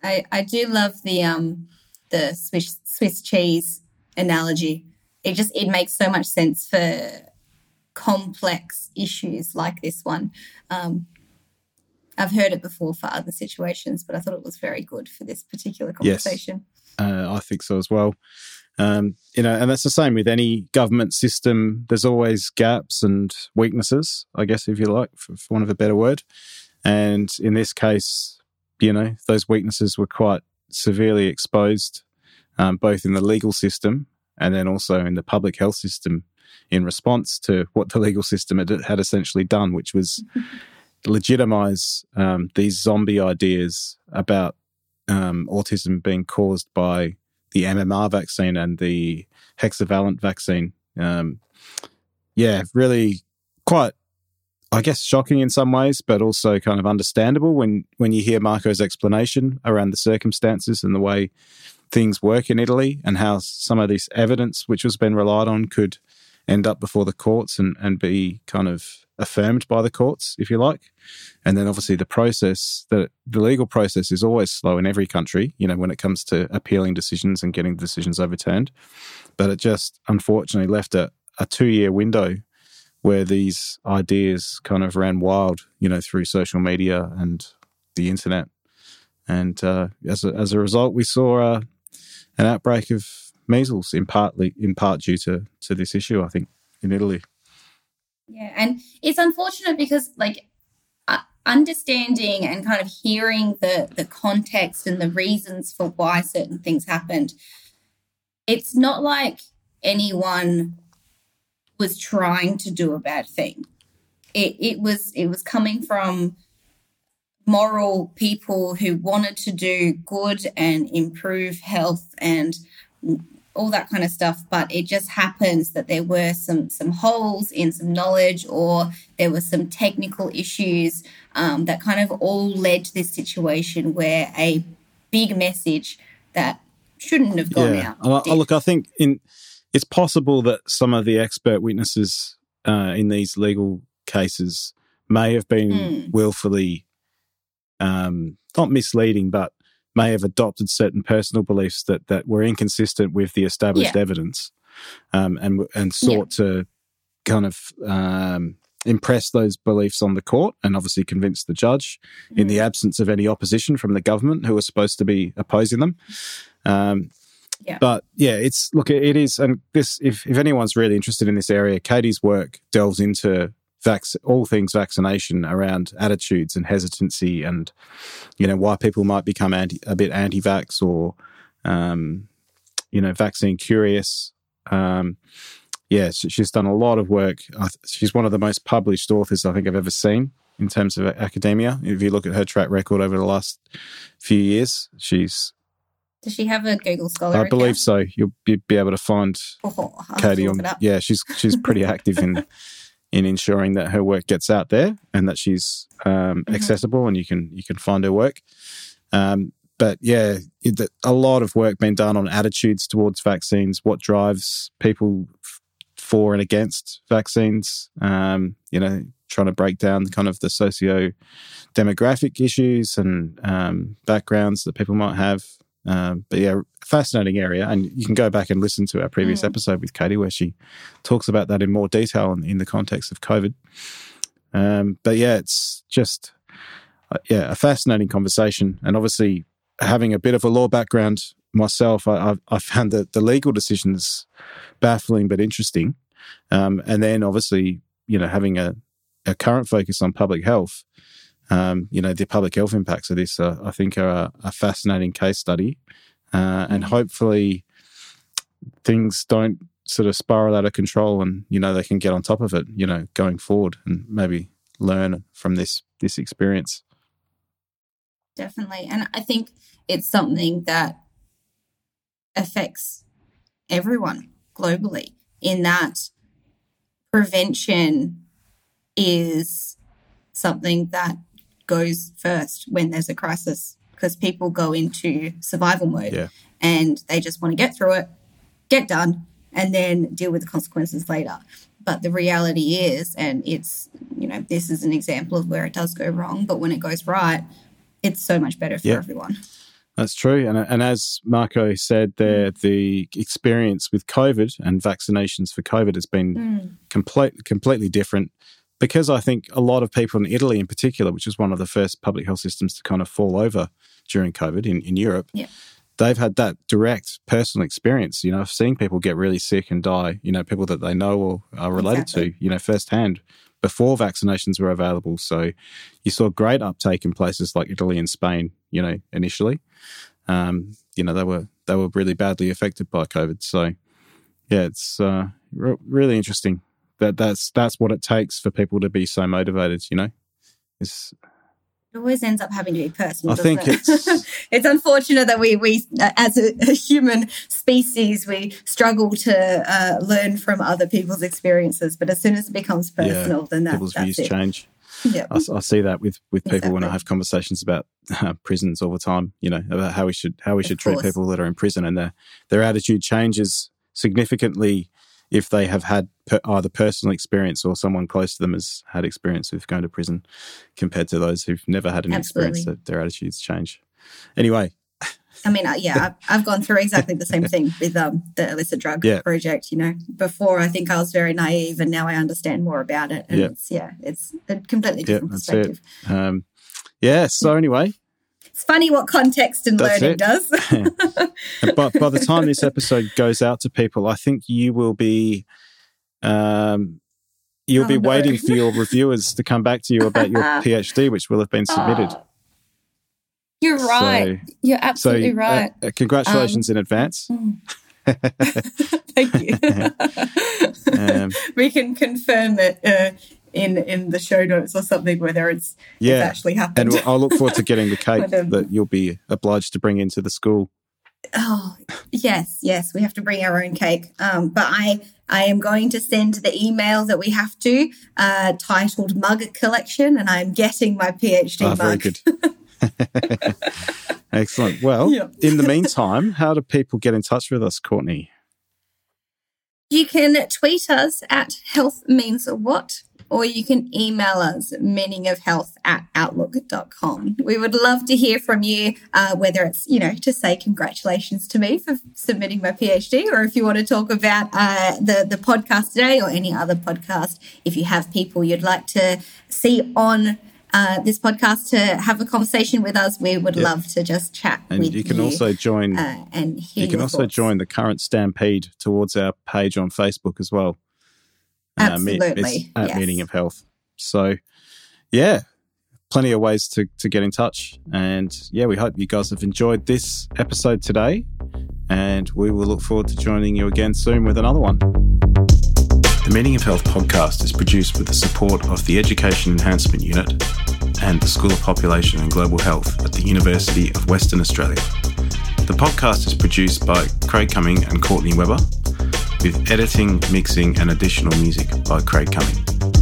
I, I do love the um the Swiss Swiss cheese analogy. It just it makes so much sense for complex issues like this one. Um, I've heard it before for other situations, but I thought it was very good for this particular conversation. Yes, uh, I think so as well. Um, you know, and that's the same with any government system. There's always gaps and weaknesses, I guess, if you like, for, for want of a better word. And in this case, you know, those weaknesses were quite severely exposed, um, both in the legal system and then also in the public health system in response to what the legal system had, had essentially done, which was legitimize um, these zombie ideas about um, autism being caused by the MMR vaccine and the hexavalent vaccine. Um, yeah, really quite, I guess, shocking in some ways, but also kind of understandable when when you hear Marco's explanation around the circumstances and the way things work in Italy and how some of this evidence, which was been relied on, could end up before the courts and, and be kind of affirmed by the courts, if you like. And then obviously the process, the, the legal process is always slow in every country, you know, when it comes to appealing decisions and getting decisions overturned. But it just unfortunately left a, a two year window where these ideas kind of ran wild, you know, through social media and the internet. And uh, as, a, as a result, we saw uh, an outbreak of measles in partly in part due to to this issue. I think in Italy. Yeah, and it's unfortunate because like understanding and kind of hearing the the context and the reasons for why certain things happened. It's not like anyone was trying to do a bad thing. it, it was it was coming from moral people who wanted to do good and improve health and all that kind of stuff but it just happens that there were some some holes in some knowledge or there were some technical issues um, that kind of all led to this situation where a big message that shouldn't have gone yeah. out I, I- look, I think in it's possible that some of the expert witnesses uh, in these legal cases may have been Mm. willfully um, not misleading, but may have adopted certain personal beliefs that that were inconsistent with the established Yeah. evidence, um, and and sought to kind of um, impress those beliefs on the court and obviously convince the judge in Mm. the absence of any opposition from the government who was supposed to be opposing them. Um, Yeah. But yeah, it's look, it is, and this if if anyone's really interested in this area, Katie's work delves into vac- all things vaccination around attitudes and hesitancy, and you know why people might become anti a bit anti-vax or um, you know vaccine curious. Um, yeah, she's done a lot of work. She's one of the most published authors I think I've ever seen in terms of academia. If you look at her track record over the last few years, she's does she have a google scholar I believe account? so. You'll be, able to find Oh, I'll have to Katie on. Yeah, she's she's pretty active in in ensuring that her work gets out there and that she's um, Mhm. accessible and you can you can find her work. Um, but yeah, it, a lot of work being done on attitudes towards vaccines, what drives people f- for and against vaccines. Um, you know, trying to break down kind of the socio demographic issues and um, backgrounds that people might have. Um, but yeah, fascinating area, and you can go back and listen to our previous Mm. episode with Katie where she talks about that in more detail in, in the context of COVID. Um, but yeah, it's just uh, yeah a fascinating conversation, and obviously having a bit of a law background myself, I, I, I found that the legal decisions baffling but interesting, um, and then obviously you know having a, a current focus on public health. Um, you know the public health impacts of this, uh, I think, are a, a fascinating case study, uh, and Mhm. hopefully things don't sort of spiral out of control, and you know they can get on top of it. You know, going forward, and maybe learn from this this experience. definitely. And I think it's something that affects everyone globally in that prevention is something that goes first when there's a crisis because people go into survival mode Yeah. and they just want to get through it, get done, and then deal with the consequences later. But the reality is, and it's, you know, this is an example of where it does go wrong, but when it goes right, it's so much better for Yeah. everyone. That's true. And, and as Marco said there, mm. the experience with COVID and vaccinations for COVID has been mm. complete, completely different because I think a lot of people in Italy, in particular, which is one of the first public health systems to kind of fall over during COVID in, in Europe, Yeah. they've had that direct personal experience, you know, of seeing people get really sick and die, you know, people that they know or are related Exactly. to, you know, firsthand before vaccinations were available. So you saw great uptake in places like Italy and Spain, you know, initially. Um, you know, they were they were really badly affected by COVID. So yeah, it's uh, re- really interesting that that's that's what it takes for people to be so motivated. You know, it's It always ends up having to be personal. I think it? it's- it's unfortunate that we, we as a, a human species, we struggle to uh, learn from other people's experiences. But as soon as it becomes Yeah, personal, then that, people's that's views it. change. Yeah. I, I see that with with people when I have conversations about uh, prisons all the time. You know about how we should how we should treat people that are in prison, and their their attitude changes significantly if they have had per, either personal experience or someone close to them has had experience with going to prison, compared to those who've never had an experience. That their attitudes change. Anyway, I mean, yeah, I've, I've gone through exactly the same thing with um, the illicit drug Yeah. project. You know, before I think I was very naive, and now I understand more about it. And Yeah. it's yeah, it's a completely yeah, different it. perspective. Um, yeah. So anyway, It's funny what context and That's learning it. does. but by the time this episode goes out to people, I think you will be, um, you'll Oh, be no. waiting for your reviewers to come back to you about your PhD, which will have been submitted. Oh, You're right. You're So, absolutely uh, right. uh, congratulations in advance. Thank you. Um, we can confirm that uh, in in the show notes or something whether it's, Yeah. it's actually happened. And I'll look forward to getting the cake um, that you'll be obliged to bring into the school. Oh, yes, yes, we have to bring our own cake. Um, but I, I am going to send the email that we have to, uh, titled Mug Collection, and I'm getting my PhD Ah, mug. very good. Excellent. Well, Yeah. in the meantime, how do people get in touch with us, Courtney? You can tweet us at health means what, or you can email us meaningofhealth at outlook.com. We would love to hear from you, uh, whether it's, you know, to say congratulations to me for submitting my PhD, or if you want to talk about uh, the, the podcast today or any other podcast, if you have people you'd like to see on uh, this podcast to have a conversation with us, we would love to just chat And with you can also join uh, and hear you can also thoughts. join the current stampede towards our page on Facebook as well. Uh, me- Absolutely, it's at yes. Meaning of Health. So, yeah, plenty of ways to, to get in touch. And yeah, we hope you guys have enjoyed this episode today. And we will look forward to joining you again soon with another one. The Meaning of Health podcast is produced with the support of the Education Enhancement Unit and the School of Population and Global Health at the University of Western Australia. The podcast is produced by Craig Cumming and Courtney Weber, with editing, mixing, and additional music by Craig Cumming.